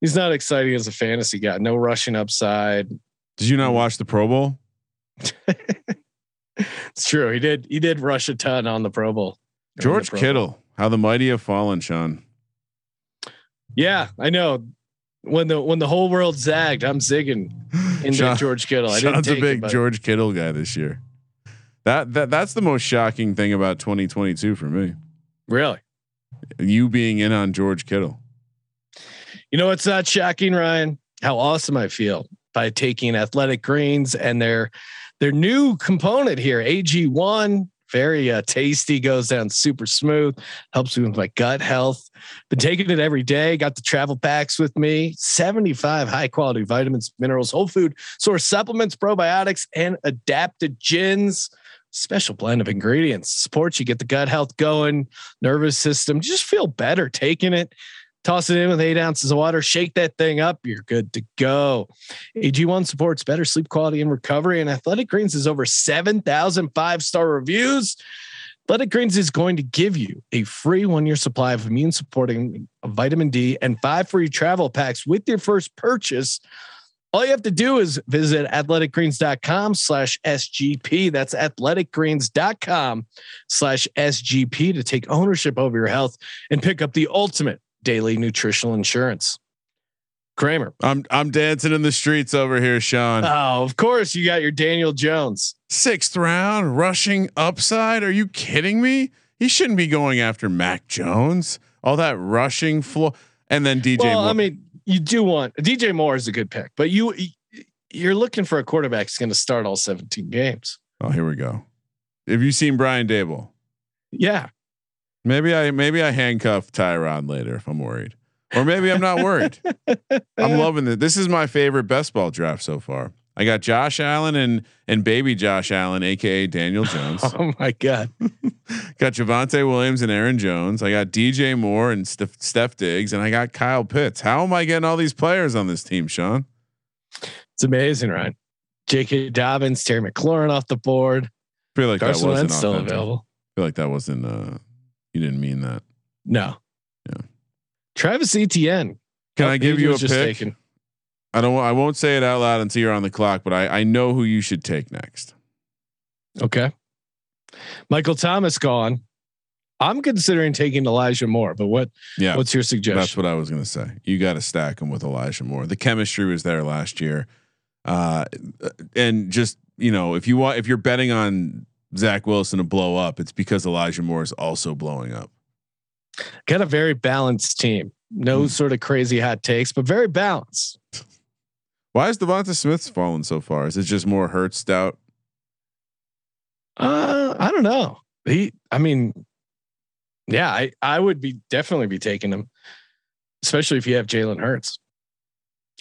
he's not exciting as a fantasy guy. No rushing upside. Did you not mm. watch the Pro Bowl? [laughs] it's true. He did. He did rush a ton on the Pro Bowl. George Pro Kittle, Bowl. how the mighty have fallen, Sean. Yeah, I know. When the when the whole world zagged, I'm zigging into Sean- George Kittle. I Sean's didn't take a big it, George Kittle guy this year. That that that's the most shocking thing about 2022 for me. really. You being in on George Kittle. You know what's not shocking, Ryan? How awesome I feel by taking Athletic Greens and their their new component here, AG1. Very uh, tasty, goes down super smooth, helps me with my gut health. Been taking it every day. Got the travel packs with me. 75 high quality vitamins, minerals, whole food source supplements, probiotics, and adaptogens. Special blend of ingredients supports you, get the gut health going, nervous system. Just feel better taking it toss it in with eight ounces of water, shake that thing up, you're good to go. AG1 supports better sleep quality and recovery, and Athletic Greens is over 7,000 five star reviews. Athletic Greens is going to give you a free one year supply of immune supporting vitamin D and five free travel packs with your first purchase. All you have to do is visit athleticgreens.com slash SGP. That's athleticgreens.com slash SGP to take ownership over your health and pick up the ultimate daily nutritional insurance. Kramer. I'm I'm dancing in the streets over here, Sean. Oh, of course you got your Daniel Jones. Sixth round rushing upside. Are you kidding me? He shouldn't be going after Mac Jones. All that rushing floor, and then DJ. well, Moore. I mean, you do want DJ Moore is a good pick, but you you're looking for a quarterback that's going to start all 17 games. oh, here we go. Have you seen Brian Daboll? Yeah. Maybe I maybe I handcuff Tyrod later if I'm worried, or maybe I'm not worried. I'm [laughs] loving it. This is my favorite best ball draft so far. I got Josh Allen and and baby Josh Allen, aka Daniel Jones. [laughs] Oh my god. [laughs] got Javonte Williams and Aaron Jones. I got DJ Moore and Stef, Stef Diggs, and I got Kyle Pitts. How am I getting all these players on this team, Sean? It's amazing, right? J.K. Dobbins, Terry McLaurin off the board. I feel like Carson that wasn't still available. I feel like that wasn't. uh You didn't mean that. No. Yeah. Travis Etienne. Can I give you a pick? taken. I don't. I won't say it out loud until you're on the clock, but I I know who you should take next. Okay. Michael Thomas gone. I'm considering taking Elijah Moore, but what Yeah, what's your suggestion? That's what I was gonna say. You got to stack him with Elijah Moore. The chemistry was there last year, uh, and just you know, if you want, if you're betting on Zach Wilson to blow up, it's because Elijah Moore is also blowing up. Got a very balanced team. No Hmm. sort of crazy hot takes, but very balanced. Why is Devonta Smith's fallen so far? Is it just more hurt stout? Uh, I don't know. He, I mean, yeah, I, I would be definitely be taking him, especially if you have Jalen Hurts,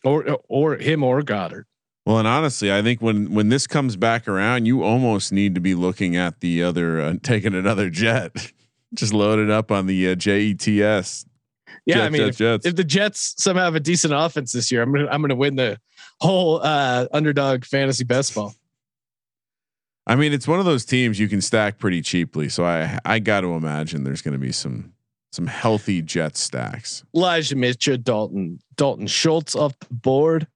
or or him or Goedert. Well, and honestly, I think when when this comes back around, you almost need to be looking at the other, uh, [laughs] taking another jet, [laughs] just loaded up on the uh, JETS. Yeah, Jet, I mean, jet, if, if the Jets somehow have a decent offense this year, I'm gonna I'm gonna win the whole uh, underdog fantasy best ball. I mean, it's one of those teams you can stack pretty cheaply. So I I got to imagine there's going to be some some healthy jet stacks. Elijah Mitchell, Dalton, Dalton Schultz off the board.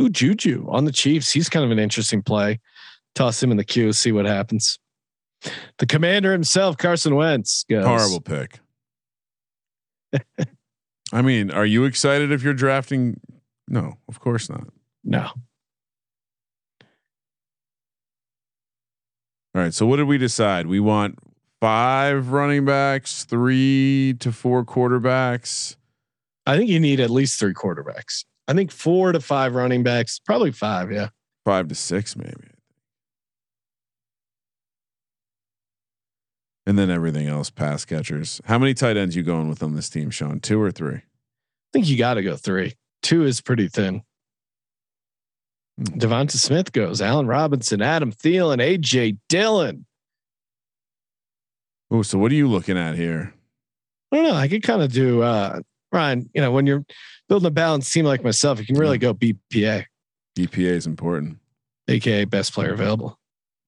Ooh, Juju on the Chiefs. He's kind of an interesting play. Toss him in the queue, see what happens. The commander himself, Carson Wentz. Goes. Horrible pick. [laughs] I mean, are you excited if you're drafting? No, of course not. No. All right. So what did we decide? We want five running backs, three to four quarterbacks. I think you need at least three quarterbacks. I think four to five running backs, probably five. Yeah. five to six maybe and then everything else pass catchers how many tight ends you going with on this team sean two or three I think you got to go three. Two is pretty thin. Hmm. Devonta Smith goes, Allen Robinson, Adam Thielen, AJ Dillon. oh so what are you looking at here I don't know. I could kind of do uh Ryan, you know, when you're building a balanced team like myself, you can really go BPA, bpa is important aka best player available.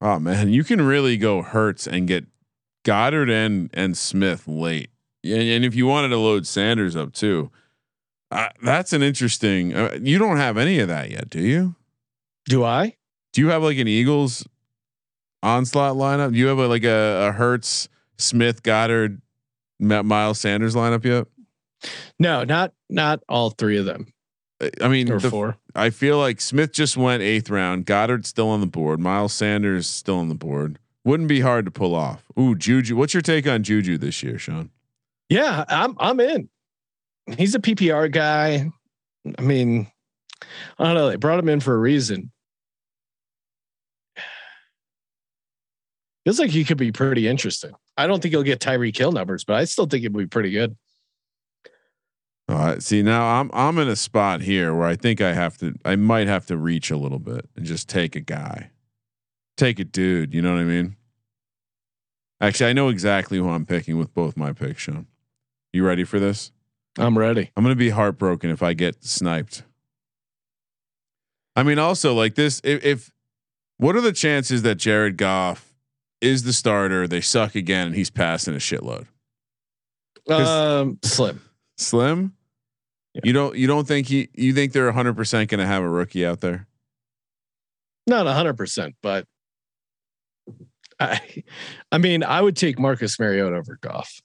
Oh man, you can really go Hurts and get Goedert and and Smith late, and, and if you wanted to load Sanders up too, uh, that's an interesting. Uh, you don't have any of that yet, do you? Do I? Do you have like an Eagles onslaught lineup? Do you have a, like a, a Hurts, Smith, Goedert, Miles Sanders lineup yet? No, not not all three of them. I mean, or the, four. I feel like Smith just went eighth round. Goedert still on the board. Miles Sanders still on the board. Wouldn't be hard to pull off. Ooh, Juju. What's your take on Juju this year, Sean? Yeah, I'm I'm in. He's a PPR guy. I mean, I don't know. They brought him in for a reason. Feels like he could be pretty interesting. I don't think he'll get Tyreek Hill numbers, but I still think it would be pretty good. All right. See now I'm I'm in a spot here where I think I have to I might have to reach a little bit and just take a guy. Take a dude, you know what I mean? Actually, I know exactly who I'm picking with both my picks, Sean. You ready for this? I'm ready. I'm gonna be heartbroken if I get sniped. I mean, also like this, if, if what are the chances that Jared Goff is the starter, they suck again, and he's passing a shitload? Um, slim. Slim. Yeah. You don't you don't think he you think they're 100 percent going to have a rookie out there? Not hundred percent, but I, I mean, I would take Marcus Mariota over Goff.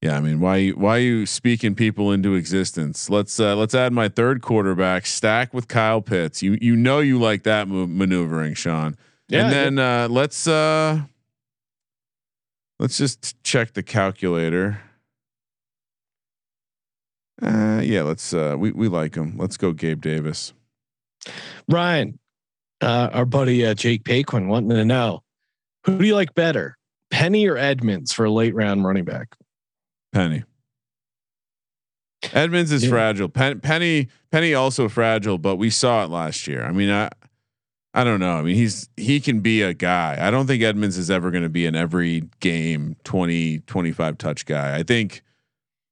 Yeah, I mean, why why are you speaking people into existence? Let's uh, let's add my third quarterback, stack with Kyle Pitts. You you know you like that move, maneuvering, Sean. Yeah, and then uh, let's uh, let's just check the calculator. Uh, yeah, let's uh, we we like him. Let's go, Gabe Davis. Ryan, uh, our buddy uh, Jake Paquin wanting to know who do you like better, Penny or Edmonds for a late round running back? Penny. Edmonds is Yeah. fragile. Pen, Penny Penny also fragile, but we saw it last year. I mean, I I don't know. I mean, he's he can be a guy. I don't think Edmonds is ever going to be an every game 20 25 touch guy. I think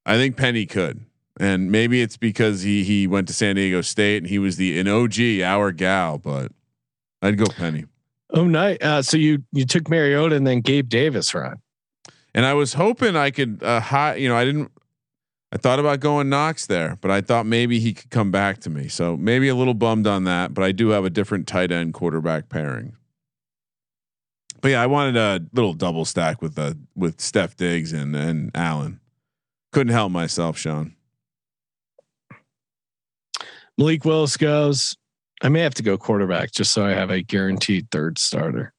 I think Penny could. And maybe it's because he he went to San Diego State and he was the an OG our gal, but I'd go Penny. Oh, nice. Uh, so you you took Mariota and then Gabe Davis, Ryan. And I was hoping I could uh high, you know, I didn't I thought about going Knox there, but I thought maybe he could come back to me. So maybe a little bummed on that, but I do have a different tight end quarterback pairing. But yeah, I wanted a little double stack with uh with Stef Diggs and and Allen. Couldn't help myself, Sean. Malik Willis goes. I may have to go quarterback just so I have a guaranteed third starter.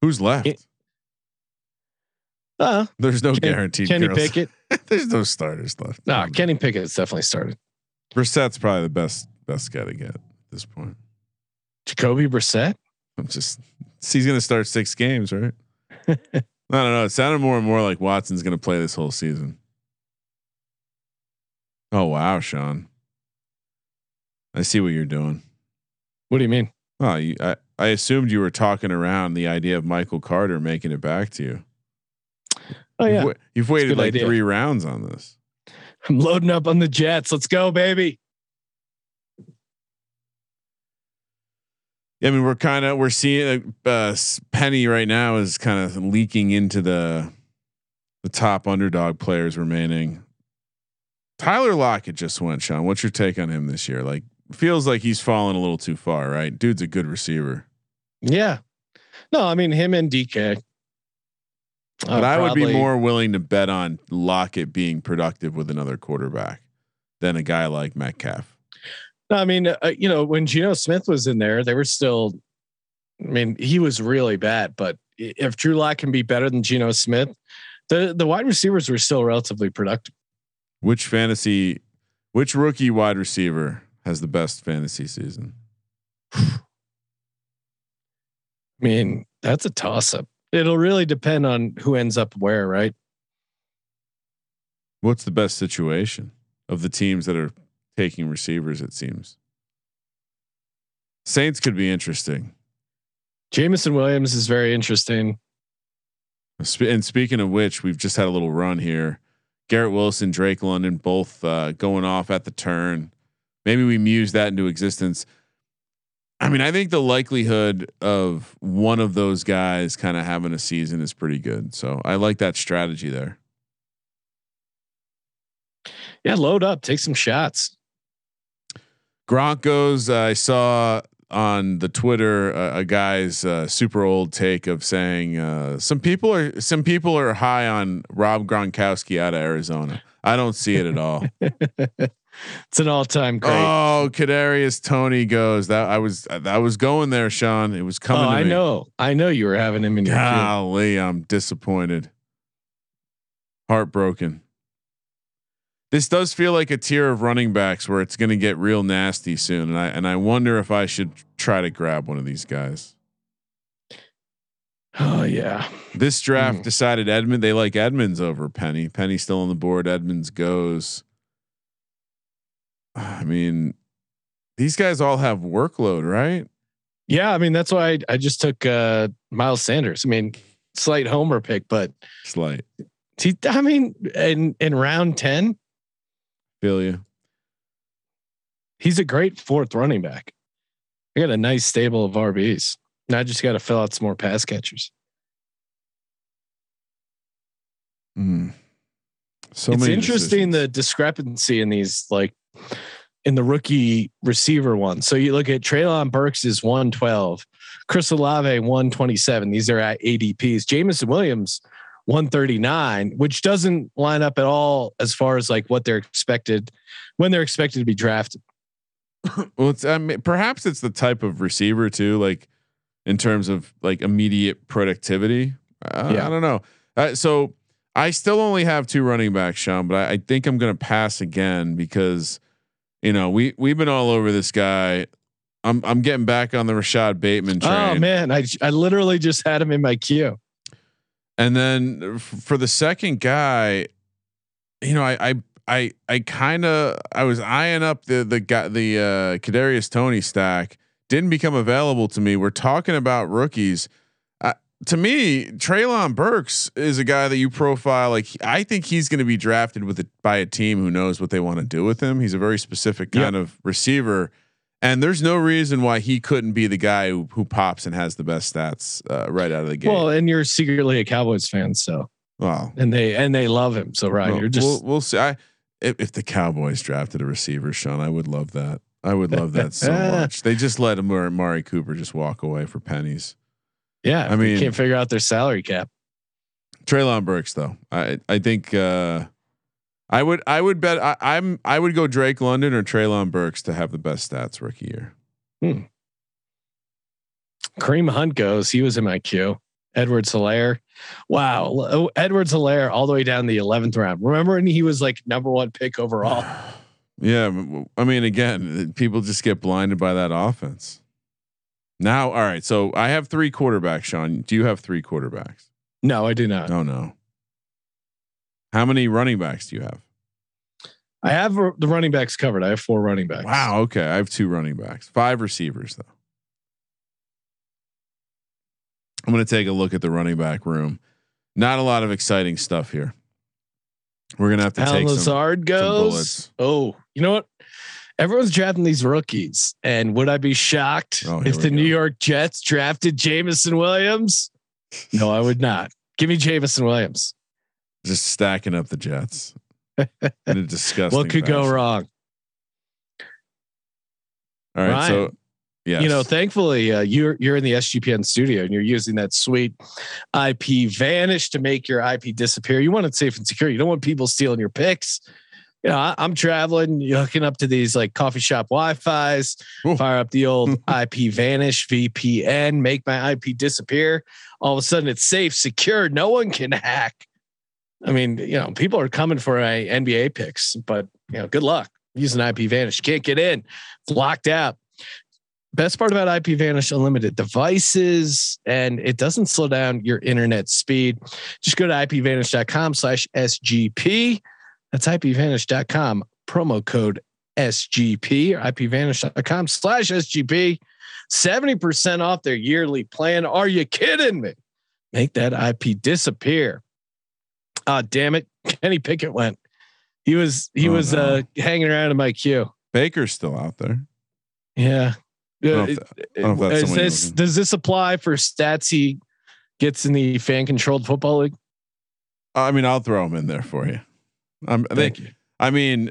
Who's left? It- Uh, There's no Ken- guaranteed. Kenny girls. Pickett. [laughs] There's no starters left. No, Kenny Pickett's definitely started. Brissett's probably the best best guy to get at this point. Jacoby Brissett. I'm just he's gonna start six games, right? [laughs] I don't know. It sounded more and more like Watson's gonna play this whole season. Oh wow, Sean. I see what you're doing. What do you mean? Oh, you, I I assumed you were talking around the idea of Michael Carter making it back to you. Oh You've, yeah, you've waited like idea. three rounds on this. I'm loading up on the Jets. Let's go, baby. Yeah, I mean, we're kind of we're seeing uh, Penny right now is kind of leaking into the the top underdog players remaining. Tyler Lockett just went. Sean, what's your take on him this year? Like, feels like he's fallen a little too far, right? Dude's a good receiver, Yeah. No, I mean him and DK. but Uh, I would be more willing to bet on Lockett being productive with another quarterback than a guy like Metcalf. No, I mean, uh, you know, when Geno Smith was in there, they were still. I mean, he was really bad, but if Drew Lock can be better than Geno Smith, the the wide receivers were still relatively productive. Which fantasy, which rookie wide receiver has the best fantasy season? [sighs] I mean, that's a toss up. It'll really depend on who ends up where, right? What's the best situation of the teams that are taking receivers? It seems Saints could be interesting. Jameson Williams is very interesting. And speaking of which, we've just had a little run here. Garrett Wilson, Drake London, both uh, going off at the turn. Maybe we muse that into existence. I mean, I think the likelihood of one of those guys kind of having a season is pretty good. So I like that strategy there. Yeah, load up, take some shots. Gronk goes. Uh, I saw on the Twitter uh, a guy's uh, super old take of saying uh, some people are some people are high on Rob Gronkowski out of Arizona. I don't see it at all. [laughs] it's an all-time great. Oh, Kadarius Toney goes. That I was that was going there, Sean. It was coming. Oh, I me. know. I know you were having him in your. Golly, I'm disappointed. Heartbroken. This does feel like a tier of running backs where it's going to get real nasty soon, and I and I wonder if I should try to grab one of these guys. [sighs] Oh yeah. This draft Mm. decided Edmund. They like Edmonds over Penny. Penny still on the board. Edmonds goes. I mean, these guys all have workload, right? Yeah, I mean that's why I, I just took uh Miles Sanders. I mean, slight homer pick, but Slight. he, I mean, in in round 10, Feel you. he's a great fourth running back. I got a nice stable of RBs. Now I just got to fill out some more pass catchers. Mm. So it's interesting decisions. the discrepancy in these like in the rookie receiver one. So you look at Treylon Burks is 112, Chris Olave 127. These are at ADPs. Jameson Williams 139, which doesn't line up at all as far as like what they're expected when they're expected to be drafted. [laughs] Well, it's I mean, perhaps it's the type of receiver too, like in terms of like immediate productivity. Uh, Yeah. I don't know. Uh, so I still only have two running backs, Sean, but I, I think I'm going to pass again because you know we we've been all over this guy. I'm I'm getting back on the Rashod Bateman train. Oh man, I I literally just had him in my queue. And then for the second guy, you know, I I I I kind of I was eyeing up the the guy the uh Kadarius Toney stack didn't become available to me. We're talking about rookies. To me, Treylon Burks is a guy that you profile. Like I think he's going to be drafted with a, by a team who knows what they want to do with him. He's a very specific Yep. kind of receiver, and there's no reason why he couldn't be the guy who, who pops and has the best stats uh, right out of the gate. Well, and you're secretly a Cowboys fan, so well and they and they love him. So Ryan, well, you're just we'll, we'll see. I if, if the Cowboys drafted a receiver, Sean, I would love that. I would love that so [laughs] much. They just let Amari Cooper just walk away for pennies. Yeah. I mean, can't figure out their salary cap. Treylon Burks, though, I I think uh, I would I would bet I, I'm I would go Drake London or Treylon Burks to have the best stats rookie year. Kareem Hunt goes. He was in my queue. Edward Helaire. Wow. Oh, Edwards Helaire all the way down the 11th round. Remember when he was like number one pick overall? [sighs] Yeah, I mean, again, people just get blinded by that offense. Now, all right. So I have three quarterbacks. Sean, do you have three quarterbacks? No, I do not. Oh no. How many running backs do you have? I have the running backs covered. I have four running backs. Wow. Okay, I have two running backs, five receivers though. I'm going to take a look at the running back room. Not a lot of exciting stuff here. We're going to have to Alan take some. Lazard goes. bullets. oh, you know what? Everyone's drafting these rookies. And would I be shocked Oh, if the New. York Jets drafted Jameson Williams? No, I would not. Give me Jameson Williams. Just stacking up the Jets. In a [laughs] disgusting. what could go wrong? All right. So, Ryan, yes. You know, thankfully, uh, you're you're in the SGPN studio and you're using that sweet IP vanish to make your IP disappear. You want it safe and secure. You don't want people stealing your picks. You know, I, I'm traveling, you're hooking up to these like coffee shop Wi-Fi's, Ooh. fire up the old [laughs] IP vanish VPN, make my IP disappear. All of a sudden, it's safe, secure. No one can hack. I mean, you know, people are coming for my NBA picks, but you know, good luck using IP Vanish. Can't get in. It's locked out. Best part about IP Vanish Unlimited devices, and it doesn't slow down your internet speed. Just go to ipvanish.com slash SGP. That's ipvanish.com, promo code SGP or ipvanish.com slash SGP. 70% off their yearly plan. Are you kidding me? Make that IP disappear. Ah, damn it. [laughs] Kenny Pickett went. He was he Oh, was no. uh hanging around in my queue. Baker's still out there. Yeah. Uh, if that- I don't know if is this does this apply for stats he gets in the fan controlled football league? I mean, I'll throw him in there for you. Um, they, Thank you. I mean,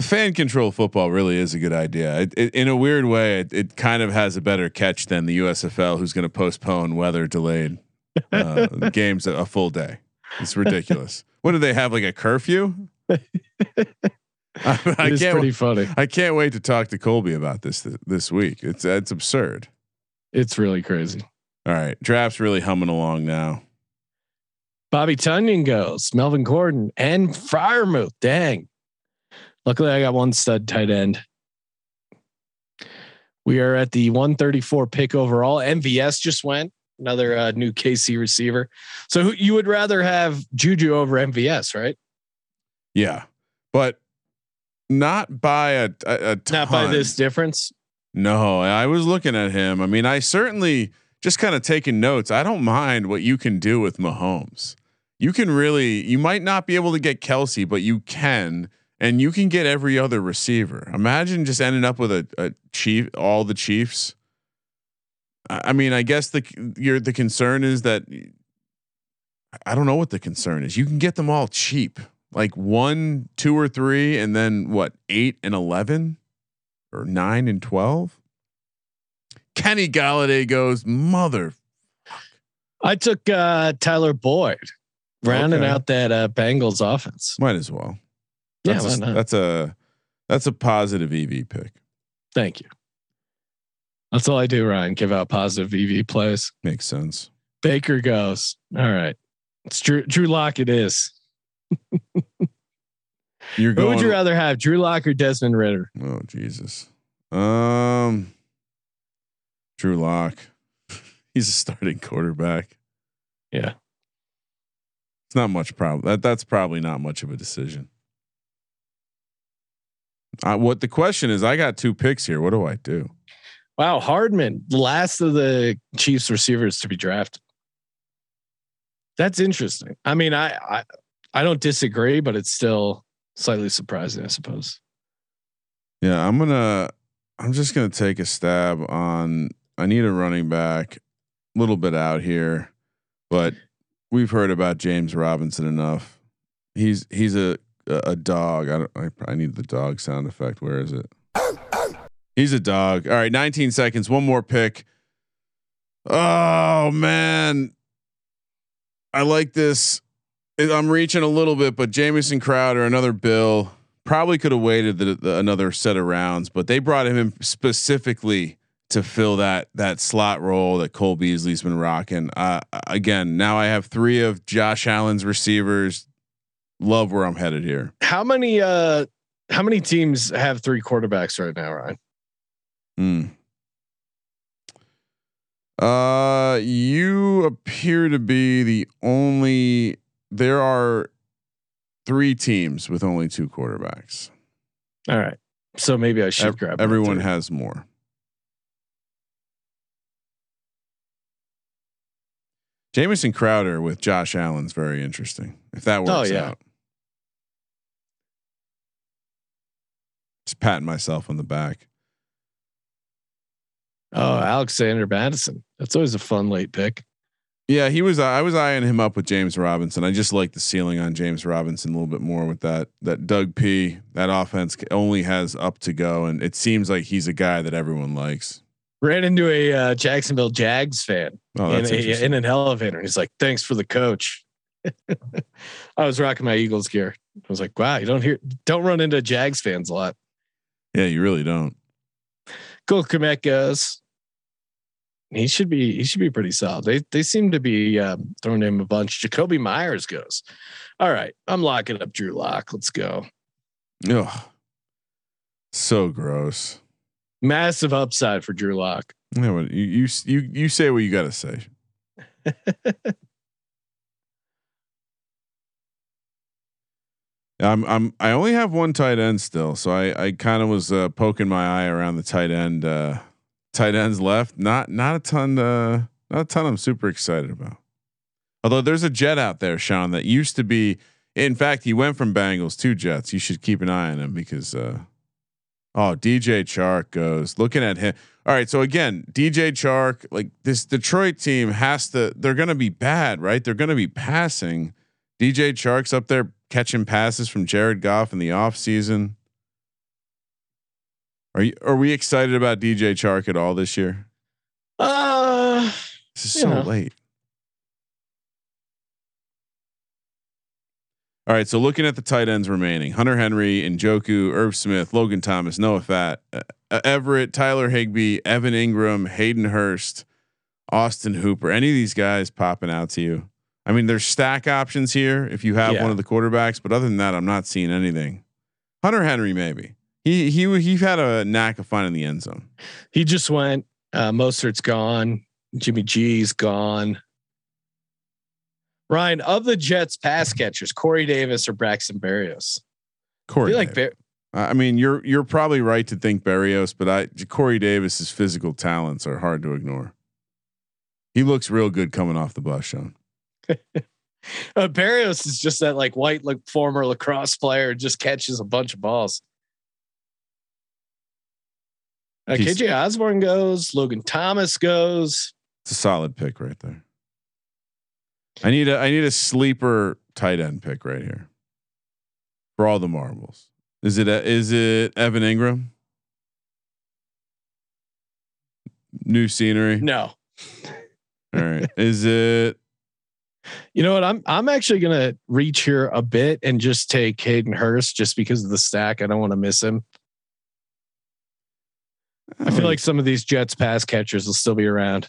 fan control football really is a good idea. It, it, in a weird way, it, it kind of has a better catch than the USFL, who's going to postpone weather delayed uh, [laughs] games a, a full day. It's ridiculous. what do they have? Like a curfew? [laughs] [laughs] I, I It is can't. pretty funny. I can't wait to talk to Colby about this th- this week. It's it's absurd. It's really crazy. All right, draft's really humming along now. Bobby Tunyon goes, Melvin Gordon, and Freiermuth. Dang. Luckily, I got one stud tight end. We are at the 134 pick overall. MVS just went, another uh, new KC receiver. So who, you would rather have Juju over MVS, right? Yeah, but not by a a, a Not by this difference. No, I was looking at him. I mean, I certainly just kind of taking notes. I don't mind what you can do with Mahomes. You can really, you might not be able to get Kelce, but you can, and you can get every other receiver. Imagine just ending up with a, a chief, all the Chiefs. I mean, I guess the your the concern is that I don't know what the concern is. You can get them all cheap, like one, two, or three, and then what eight and eleven or nine and twelve. Kenny Golladay goes, mother. I took uh, Tyler Boyd, rounding Okay. out that uh, Bengals offense. Might as well. Yeah, That's, why a, that's a that's a positive EV pick. Thank you. That's all I do, Ryan. Give out positive EV plays. Makes sense. Baker goes. All right. It's Drew Drew Lock it is. [laughs] You're going, Who would you rather have, Drew Lock or Desmond Ridder? oh Jesus. Um, Drew Lock. [laughs] He's a starting quarterback. Yeah. It's not much problem. That that's probably not much of a decision. Uh, what the question is, I got two picks here. What do I do? Wow, Hardman, the last of the Chiefs receivers to be drafted. That's interesting. I mean, I I, I don't disagree, but it's still slightly surprising, I suppose. Yeah, I'm gonna. I'm just gonna take a stab on. I need a running back. A little bit out here, but we've heard about James Robinson enough. He's he's a a, dog. I don't. I, I need the dog sound effect. Where is it? He's a dog. All right, 19 seconds. One more pick. Oh man, I like this. I'm reaching a little bit, but Jamison Crowder, another Bill, probably could have waited the, the, another set of rounds, but they brought him in specifically to fill that that slot role that Cole Beasley's been rocking. Uh, again, now I have three of Josh Allen's receivers. Love where I'm headed here. How many uh how many teams have three quarterbacks right now, Ryan? Hmm. Uh, you appear to be the only. There are three teams with only two quarterbacks. All right. So maybe I should Ev- grab everyone has more. Jamison Crowder with Josh Allen's very interesting. If that oh, works Oh, yeah. out. Just patting myself on the back. Oh, Alexander Mattison. That's always a fun late pick. Yeah, he was. I was eyeing him up with James Robinson. I just like the ceiling on James Robinson a little bit more with that. That Doug P. That offense only has up to go, and it seems like he's a guy that everyone likes. Ran into a uh, Jacksonville Jags fan Oh, in, a, in an elevator. And He's like, "Thanks for the coach." [laughs] I was rocking my Eagles gear. I was like, "Wow, you don't hear, don't run into Jags fans a lot." yeah, you really don't. Cole Kmet goes. He should be. He should be pretty solid. They they seem to be um, throwing him a bunch. Jakobi Meyers goes. All right, I'm locking up Drew Lock. Let's go. Ugh, so gross. Massive upside for Drew Lock. Yeah, but you you you you say what you got to say. [laughs] I'm I'm I only have one tight end still, so I I kind of was uh, poking my eye around the tight end uh, tight ends left. Not not a ton uh, not a ton I'm super excited about. Although there's a jet out there, Sean, that used to be. In fact, he went from Bengals to Jets. You should keep an eye on him because uh, Oh, DJ Chark goes. Looking at him. All right. So again, DJ Chark, like this Detroit team has to, they're going to be bad, right? They're going to be passing. DJ Chark's up there catching passes from Jared Goff in the offseason. Are you, are we excited about DJ Chark at all this year? Uh, This is so know. late. All right, so looking at the tight ends remaining: Hunter Henry, Njoku, Irv Smith, Logan Thomas, Noah Fant, uh, uh, Everett, Tyler Higbee, Evan Engram, Hayden Hurst, Austin Hooper. Any of these guys popping out to you? I mean, there's stack options here if you have Yeah. one of the quarterbacks, but other than that, I'm not seeing anything. Hunter Henry, maybe he he he had a knack of finding the end zone. he just went. Uh, Mostert's gone. Jimmy G's gone. Ryan of the Jets pass catchers, Corey Davis or Braxton Berrios. I Corey, feel like Bar- I mean, you're you're probably right to think Berrios, but I Corey Davis's physical talents are hard to ignore. He looks real good coming off the bus, Sean. [laughs] uh, Berrios is just that like white like former lacrosse player, just catches a bunch of balls. Uh, KJ Osborn goes, Logan Thomas goes. It's a solid pick right there. I need a I need a sleeper tight end pick right here for all the marbles. Is it a, is it Evan Engram? New scenery. No, All right. Is it you know what? I'm I'm actually gonna reach here a bit and just take Hayden Hurst just because of the stack. I don't want to miss him. I feel oh. like some of these Jets pass catchers will still be around.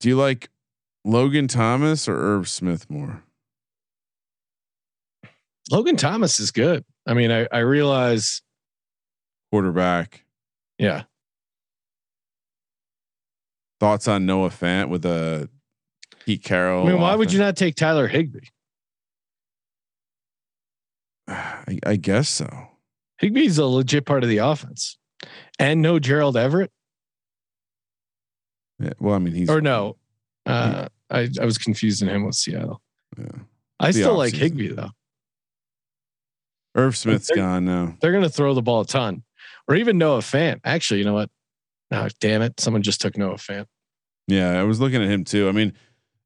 Do you like Logan Thomas or Irv Smith more? Logan Thomas is good. I mean, I, I realize, Quarterback. yeah, Thoughts on Noah Fant with a Pete Carroll? I mean, why would you not take Tyler Higbee? [sighs] I, I guess so. Higbee's a legit part of the offense, and no Gerald Everett Yeah, well, I mean, he's or no. Uh, I I was confusing him with Seattle. Yeah. I still like. Higbee though. Irv Smith's gone now. They're going to throw the ball a ton, or even Noah Fant. Actually, you know what? No, damn it! Someone just took Noah Fant. Yeah, I was looking at him too. I mean,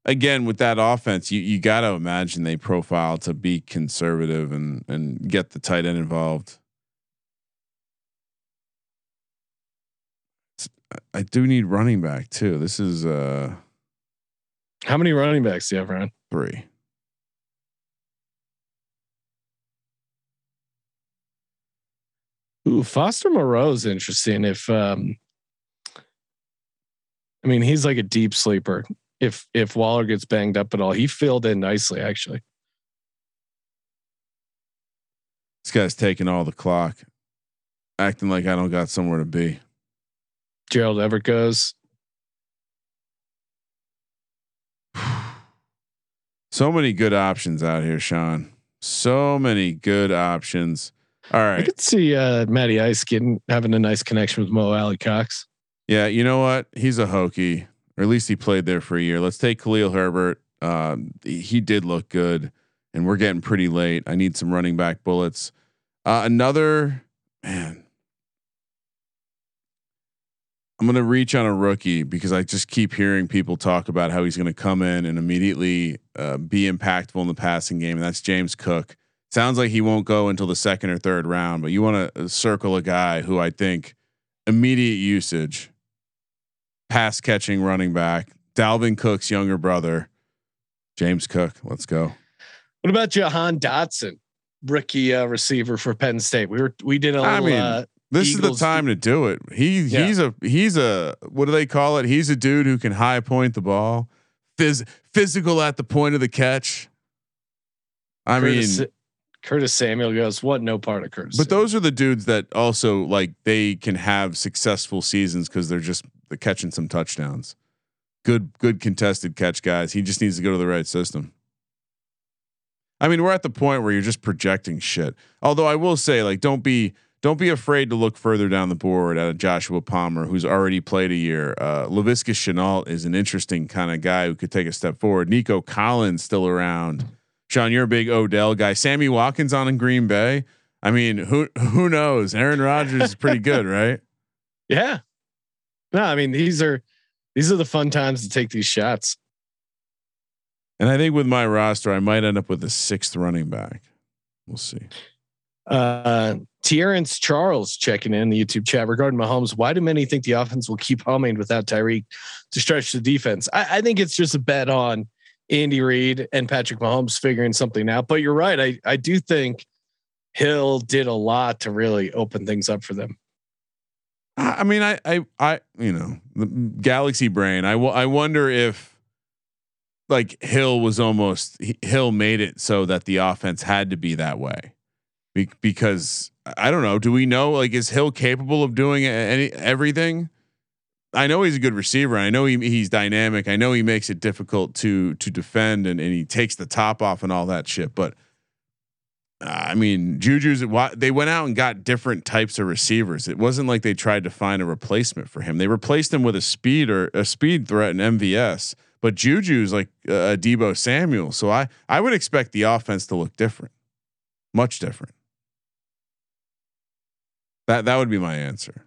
again, with that offense, you you got to imagine they profile to be conservative and and get the tight end involved. I- do need running back too. This is uh How many running backs do you have, Ryan? three. Ooh, Foster Moreau's interesting. If um, I mean, he's like a deep sleeper. If if Waller gets banged up at all, he filled in nicely actually. This guy's taking all the clock, acting like I don't got somewhere to be. Gerald Everett goes. [sighs] So many good options out here, Sean. So many good options. All right. I could see uh, Matty Ice getting having a nice connection with Mo Alie-Cox. Yeah, you know what? He's a hokey, or at least he played there for a year. Let's take Khalil Herbert. Um, he- he did look good, and we're getting pretty late. I need some running back bullets. Uh, another man. I'm gonna reach on a rookie because I just keep hearing people talk about how he's gonna come in and immediately uh, be impactful in the passing game, and that's James Cook. Sounds like he won't go until the second or third round, but you want to circle a guy who I think immediate usage, pass catching running back, Dalvin Cook's younger brother, James Cook. Let's go. What about Jahan Dotson, rookie uh, receiver for Penn State? We were we did a I little. mean, uh, This Eagles- is the time to do it. He Yeah. he's a he's a what do they call it? He's a dude who can high point the ball, Phys, physical at the point of the catch. I Curtis, mean, Curtis Samuel goes. What? No part of Curtis. but those are the dudes that also like they can have successful seasons because they're just they're catching some touchdowns. Good good contested catch guys. He just needs to go to the right system. I mean, we're at the point where you're just projecting shit. Although I will say, like, don't be don't be afraid to look further down the board at a Joshua Palmer who's already played a year. Uh, Laviska Shenault is an interesting kind of guy who could take a step forward. Nico Collins still around. Sean, you're a big Odell guy. Sammy Watkins on in Green Bay. I mean, who who knows? Aaron Rodgers is pretty good, [laughs] right? Yeah. No, I mean these are these are the fun times to take these shots. And I think with my roster, I might end up with a sixth running back. We'll see. Uh, Terrence Charles checking in the YouTube chat regarding Mahomes. Why do many think the offense will keep humming without Tyreek to stretch the defense? I, I think it's just a bet on Andy Reid and Patrick Mahomes figuring something out. But you're right. I, I do think Hill did a lot to really open things up for them. I mean, I, I, I, you know, the galaxy brain. I, I wonder if like Hill was almost Hill made it so that the offense had to be that way, be, because I don't know. Do we know like is Hill capable of doing any everything? I know he's a good receiver. I know he, he's dynamic. I know he makes it difficult to to defend and, and he takes the top off and all that shit. But I mean, Juju's they went out and got different types of receivers. It wasn't like they tried to find a replacement for him. They replaced him with a speed or a speed threat in MVS. But Juju's like a Deebo Samuel, so I I would expect the offense to look different, much different. That that would be my answer.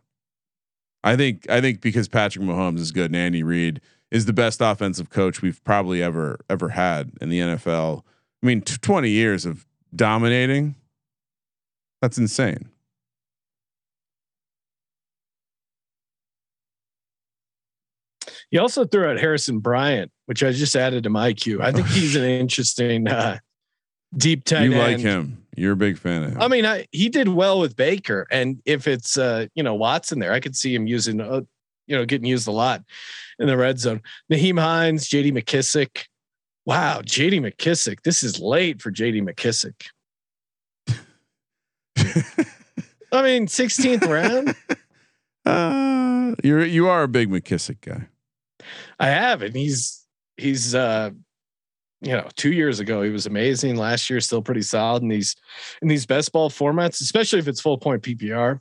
I think I think because Patrick Mahomes is good and Andy Reid is the best offensive coach we've probably ever ever had in the NFL. I mean, t- 20 years of dominating. That's insane. He also threw out Harrison Bryant, which I just added to my queue. I think he's an [laughs] interesting uh, deep tight you end. like him. You're a big fan of him. I mean, I, he did well with Baker, and if it's uh, you know Watson there, I could see him using uh, you know getting used a lot in the red zone. Nyheim Hines, J.D. McKissick. Wow, JD McKissick. This is late for JD McKissick. [laughs] I mean, 16th round. [laughs] Uh, you're you are a big McKissick guy. I have, and he's he's uh you know, two years ago he was amazing. Last year, still pretty solid in these in these best ball formats, especially if it's full point PPR.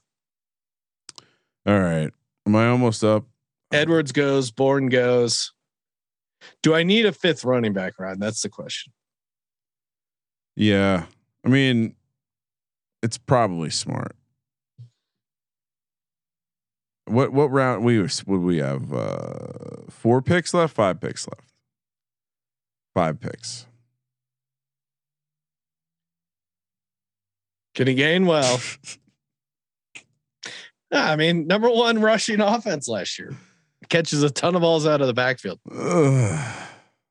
All right. Am I almost up? Edwards goes, Bourne goes. Do I need a fifth running back, Rod? That's the question. Yeah. I mean, it's probably smart. What what round we would we have uh four picks left, five picks left. Five picks. Kenny Gainwell. [laughs] I mean, number one rushing offense last year catches a ton of balls out of the backfield. [sighs] I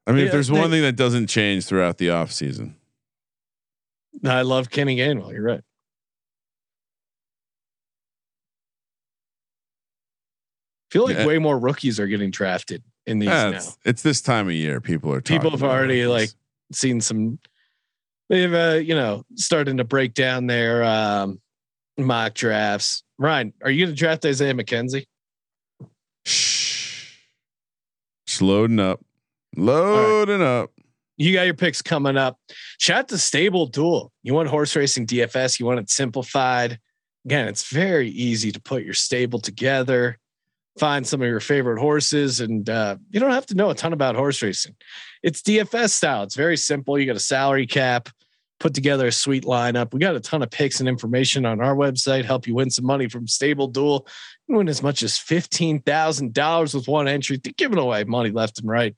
mean, yeah, if there's they, one thing that doesn't change throughout the offseason. I love Kenny Gainwell. You're right. I feel like yeah. way more rookies are getting drafted in these yeah. It's, it's, this time of year. People are people have already like seen some. They've uh, you know starting to break down their um, mock drafts. Ryan, are you going to draft Isaiah McKenzie? Shh. Just loading up. Loading right. up. You got your picks coming up. Shout to Stable Duel. You want horse racing DFS, you want it simplified. Again, it's very easy to put your stable together, find some of your favorite horses, and uh, you don't have to know a ton about horse racing. It's DFS style. It's very simple. You got a salary cap, put together a sweet lineup. We got a ton of picks and information on our website, help you win some money from Stable Duel You win as much as $15,000 with one entry. They're giving away money left and right.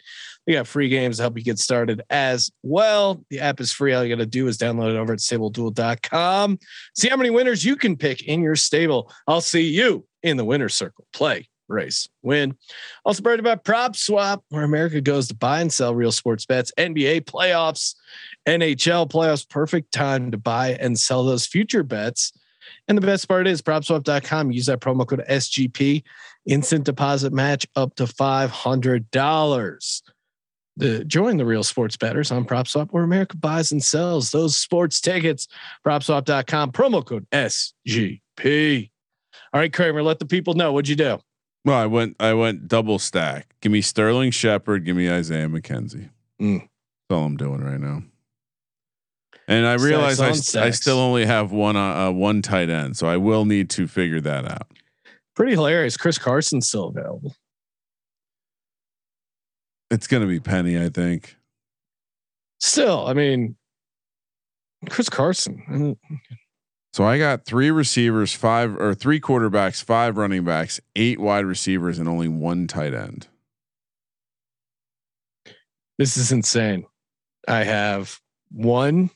We got free games to help you get started as well. The app is free. All you got to do is download it over at stableduel.com. See how many winners you can pick in your stable. I'll see you in the winner circle. Play, race, win. Also brought about Prop Swap, where America goes to buy and sell real sports bets, NBA playoffs, NHL playoffs. Perfect time to buy and sell those future bets. And the best part is propswap.com. Use that promo code SGP. Instant deposit match up to $500. The, join the real sports betters on PropSwap where America buys and sells those sports tickets. PropSwap.com. Promo code SGP. All right, Kramer, let the people know. What'd you do? Well, I went I went double stack. Give me Sterling Shepard. Give me Isaiah McKenzie. Mm. That's all I'm doing right now. And I realize I, I still only have one uh, uh, one tight end, so I will need to figure that out. Pretty hilarious. Chris Carson's still available. It's going to be Penny, I think. Still, I mean, Chris Carson. So I got three receivers, five or three quarterbacks, five running backs, eight wide receivers, and only one tight end. This is insane. I have one.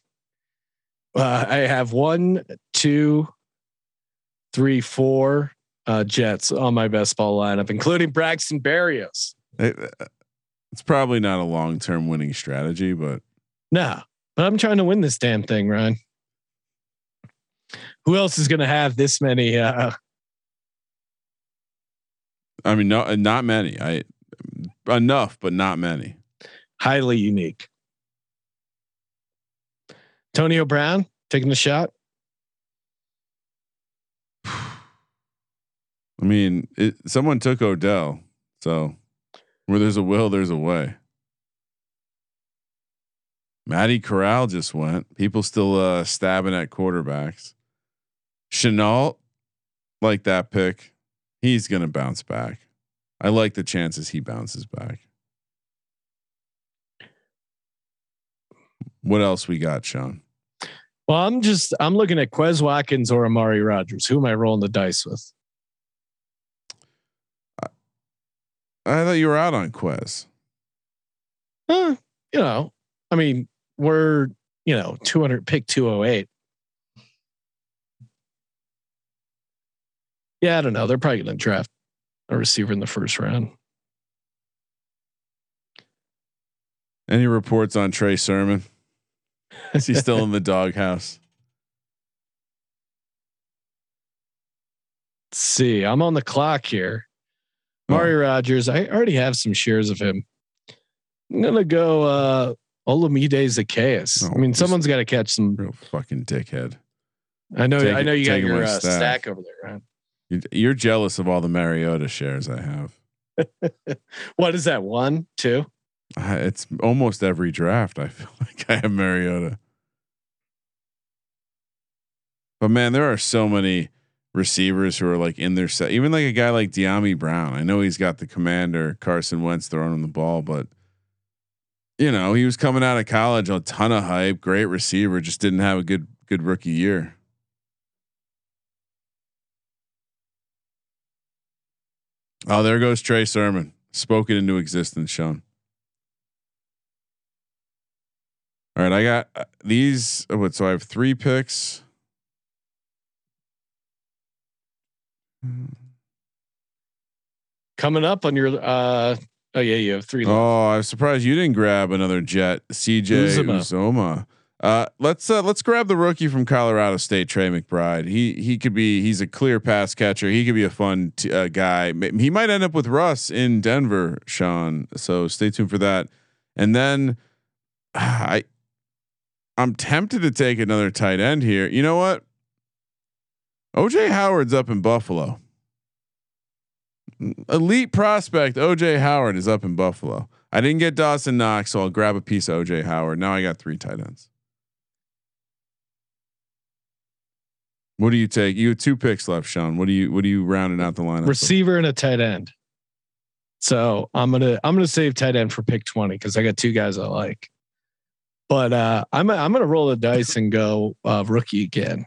Uh, I have one, two, three, four uh, Jets on my best ball lineup, including Braxton Berrios. It, it's probably not a long term winning strategy, but no. But I'm trying to win this damn thing, Ryan. Who else is going to have this many? Uh, I mean, no, not many. I enough, but not many. Highly unique. Antonio Brown taking a shot. [sighs] I mean, it, someone took Odell, so where there's a will, there's a way. Matt Corral just went. People still uh, stabbing at quarterbacks. Shenault, like that pick, he's gonna bounce back. I like the chances he bounces back. What else we got, Sean? Well, I'm just I'm looking at Quez Watkins or Amari Rodgers. Who am I rolling the dice with? I thought you were out on Quez. Uh, you know, I mean, we're you know 200 pick 208. Yeah, I don't know. They're probably going to draft a receiver in the first round. Any reports on Trey Sermon? Is he still in the [laughs] doghouse? Let's see, I'm on the clock here. Mario oh. Rodgers, I already have some shares of him. I'm gonna go uh Olamide Zaccheaus. Oh, I mean, someone's got to catch some real fucking dickhead. I know. Take I know you got your uh, stack over there, right? You're jealous of all the Mariota shares I have. [laughs] what is that? One, two? Uh, it's almost every draft. I feel [laughs] like I have Mariota. But man, there are so many receivers who are like in their set. Even like a guy like Dyami Brown. I know he's got the commander Carson Wentz throwing him the ball, but you know he was coming out of college, a ton of hype, great receiver, just didn't have a good good rookie year. Oh, there goes Trey Sermon. Spoke it into existence, Sean. All right, I got uh, these. Uh, what? So I have three picks. Coming up on your. uh Oh yeah, you have three. Left. Oh, I'm surprised you didn't grab another Jet, CJ Uzomah. Uzomah. Uh, let's uh, let's grab the rookie from Colorado State, Trey McBride. He he could be he's a clear pass catcher. He could be a fun t- uh, guy. He might end up with Russ in Denver, Sean. So stay tuned for that. And then [sighs] I I'm tempted to take another tight end here. You know what? OJ Howard's up in Buffalo. Elite prospect OJ Howard is up in Buffalo. I didn't get Dawson Knox, so I'll grab a piece of OJ Howard. Now I got three tight ends. What do you take? You have two picks left, Sean. What do you what are you rounding out the lineup? Receiver and a tight end. So I'm gonna I'm gonna save tight end for pick 20 because I got two guys I like. But uh, I'm I'm gonna roll the dice and go uh, rookie again.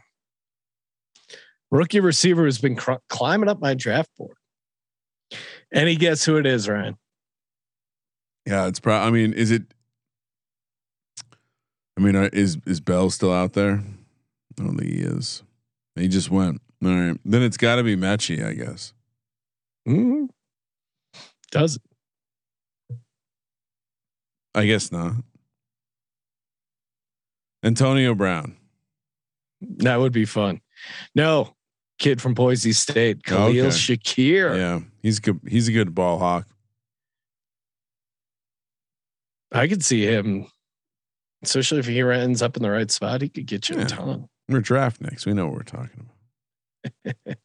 Rookie receiver has been cr- climbing up my draft board. Any guess who it is, Ryan? Yeah, it's probably. I mean, is it? I mean, uh, is is Bell still out there? I don't think he is. He just went. All right. Then it's got to be Metchie, I guess. Mm-hmm. Does it? I guess not. Antonio Brown. That would be fun. No, kid from Boise State, Khalil okay. Shakir. Yeah, he's good. He's a good ball hawk. I could see him, especially if he ends up in the right spot. He could get you yeah. a ton. We're draft next. We know what we're talking about. [laughs]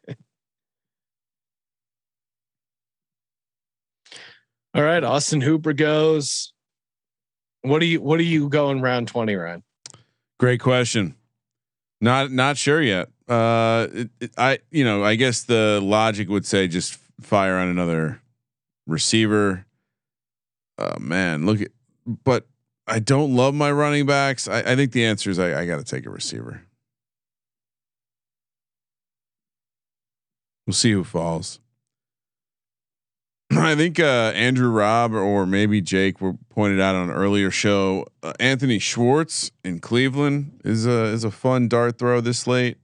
All right, Austin Hooper goes. What do you what are you going round 20 Ryan? Great question. Not not sure yet. Uh it, it, I you know, I guess the logic would say just fire on another receiver. Oh man, look at but I don't love my running backs. I, I think the answer is I, I got to take a receiver. We'll see who falls. [clears throat] I think uh, Andrew Robb or maybe Jake were pointed out on an earlier show. Uh, Anthony Schwartz in Cleveland is a is a fun dart throw this late.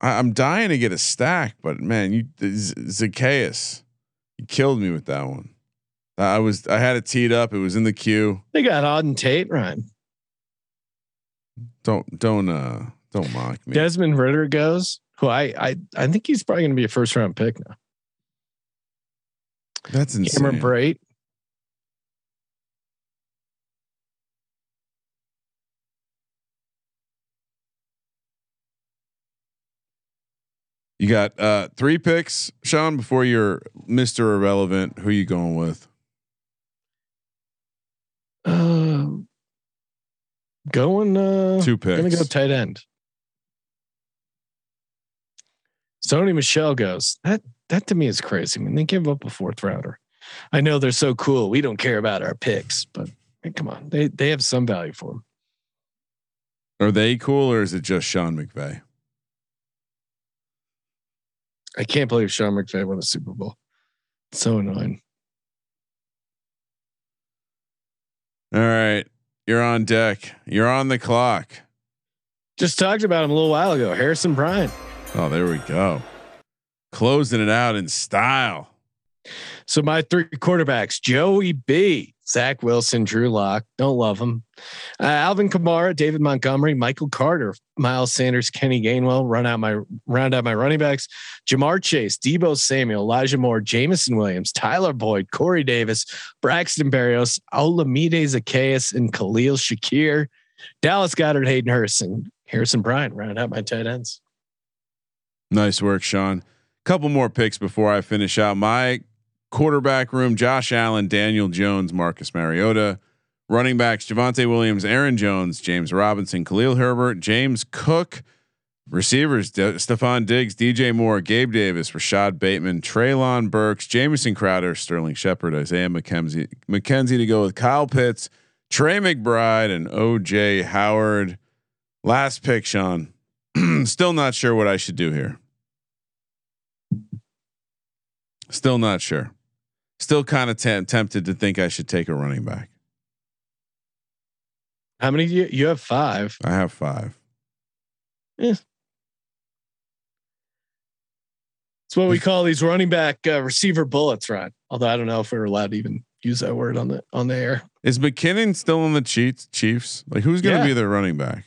I, am dying to get a stack, but man, you Zaccheaus, you killed me with that one. I was I had it teed up. It was in the queue. They got Auden Tate, Ryan. Don't don't uh don't mock me. Desmond Ridder goes who I I I think he's probably going to be a first round pick now. That's insane. Cameron Brate. You got uh three picks, Sean, before you're Mr. Irrelevant. Who are you going with? Uh, going uh two picks. Gonna go tight end. Sony Michel goes. That that to me is crazy. I mean, they give up a fourth rounder. I know they're so cool. We don't care about our picks, but hey, come on, they they have some value for them. Are they cool, or is it just Sean McVay? I can't believe Sean McVay won a Super Bowl. It's so annoying. All right, you're on deck. You're on the clock. Just talked about him a little while ago. Harrison Bryant. Oh, there we go. Closing it out in style. So my three quarterbacks: Joey B, Zach Wilson, Drew Lock. Don't love him. Uh, Alvin Kamara, David Montgomery, Michael Carter, Miles Sanders, Kenny Gainwell. Run out my round out my running backs: Ja'Marr Chase, Deebo Samuel, Elijah Moore, Jameson Williams, Tyler Boyd, Corey Davis, Braxton Berrios, Olamide Zaccheaus, and Khalil Shakir. Dallas Goedert, Hayden Hurst, and Harrison Bryant. Round out my tight ends. Nice work, Sean. Couple more picks before I finish out my quarterback room: Josh Allen, Daniel Jones, Marcus Mariota. Running backs: Javonte Williams, Aaron Jones, James Robinson, Khalil Herbert, James Cook. Receivers: De- Stefon Diggs, DJ Moore, Gabe Davis, Rashod Bateman, Treylon Burks, Jamison Crowder, Sterling Shepard, Isaiah McKenzie, McKenzie to go with Kyle Pitts, Trey McBride, and OJ Howard. Last pick, Sean. [clears throat] Still not sure what I should do here. Still not sure. Still kind of t- tempted to think I should take a running back. How many do you, you have? Five. I have five. Yeah. It's what we call these running back uh, receiver bullets, right? Although I don't know if we're allowed to even use that word on the on the air. Is McKinnon still in the Chiefs? Chiefs? Like who's going to yeah. be their running back?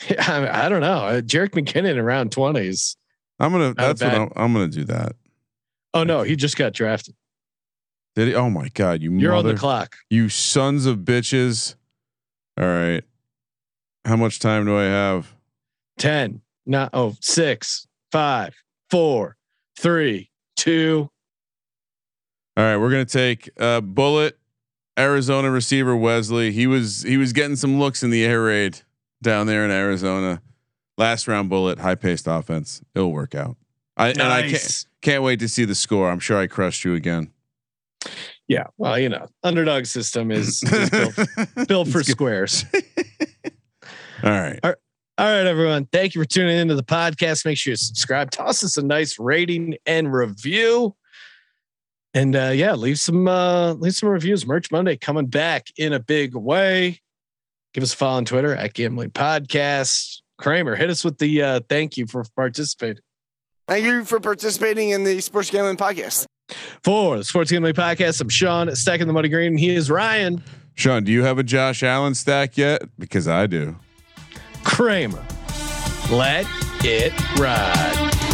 [laughs] I, I don't know. Uh, Jerick McKinnon around twenties. I'm gonna. That's what I'm, I'm, gonna do. That. Oh no, he just got drafted. Did he? Oh my god, you. You're mother, on the clock. You sons of bitches. All right. How much time do I have? Ten. Not oh six, five, four, three, two. All right, we're gonna take a bullet. Arizona receiver Wesley. He was he was getting some looks in the air raid down there in Arizona. Last round bullet, high paced offense. It'll work out. I nice. and I can't can't wait to see the score. I'm sure I crushed you again. Yeah, well, you know, underdog system is, is built, [laughs] built for squares. [laughs] All right. All right. All right, everyone. Thank you for tuning into the podcast. Make sure you subscribe. Toss us a nice rating and review. And uh, yeah, leave some uh, leave some reviews. Merch Monday coming back in a big way. Give us a follow on Twitter at Gambling Podcast. Kramer, hit us with the uh, thank you for participating. Thank you for participating in the Sports Gambling Podcast. For the Sports Gambling Podcast, I'm Sean, stacking the money green. He is Ryan. Sean, do you have a Josh Allen stack yet? Because I do. Kramer, let it ride.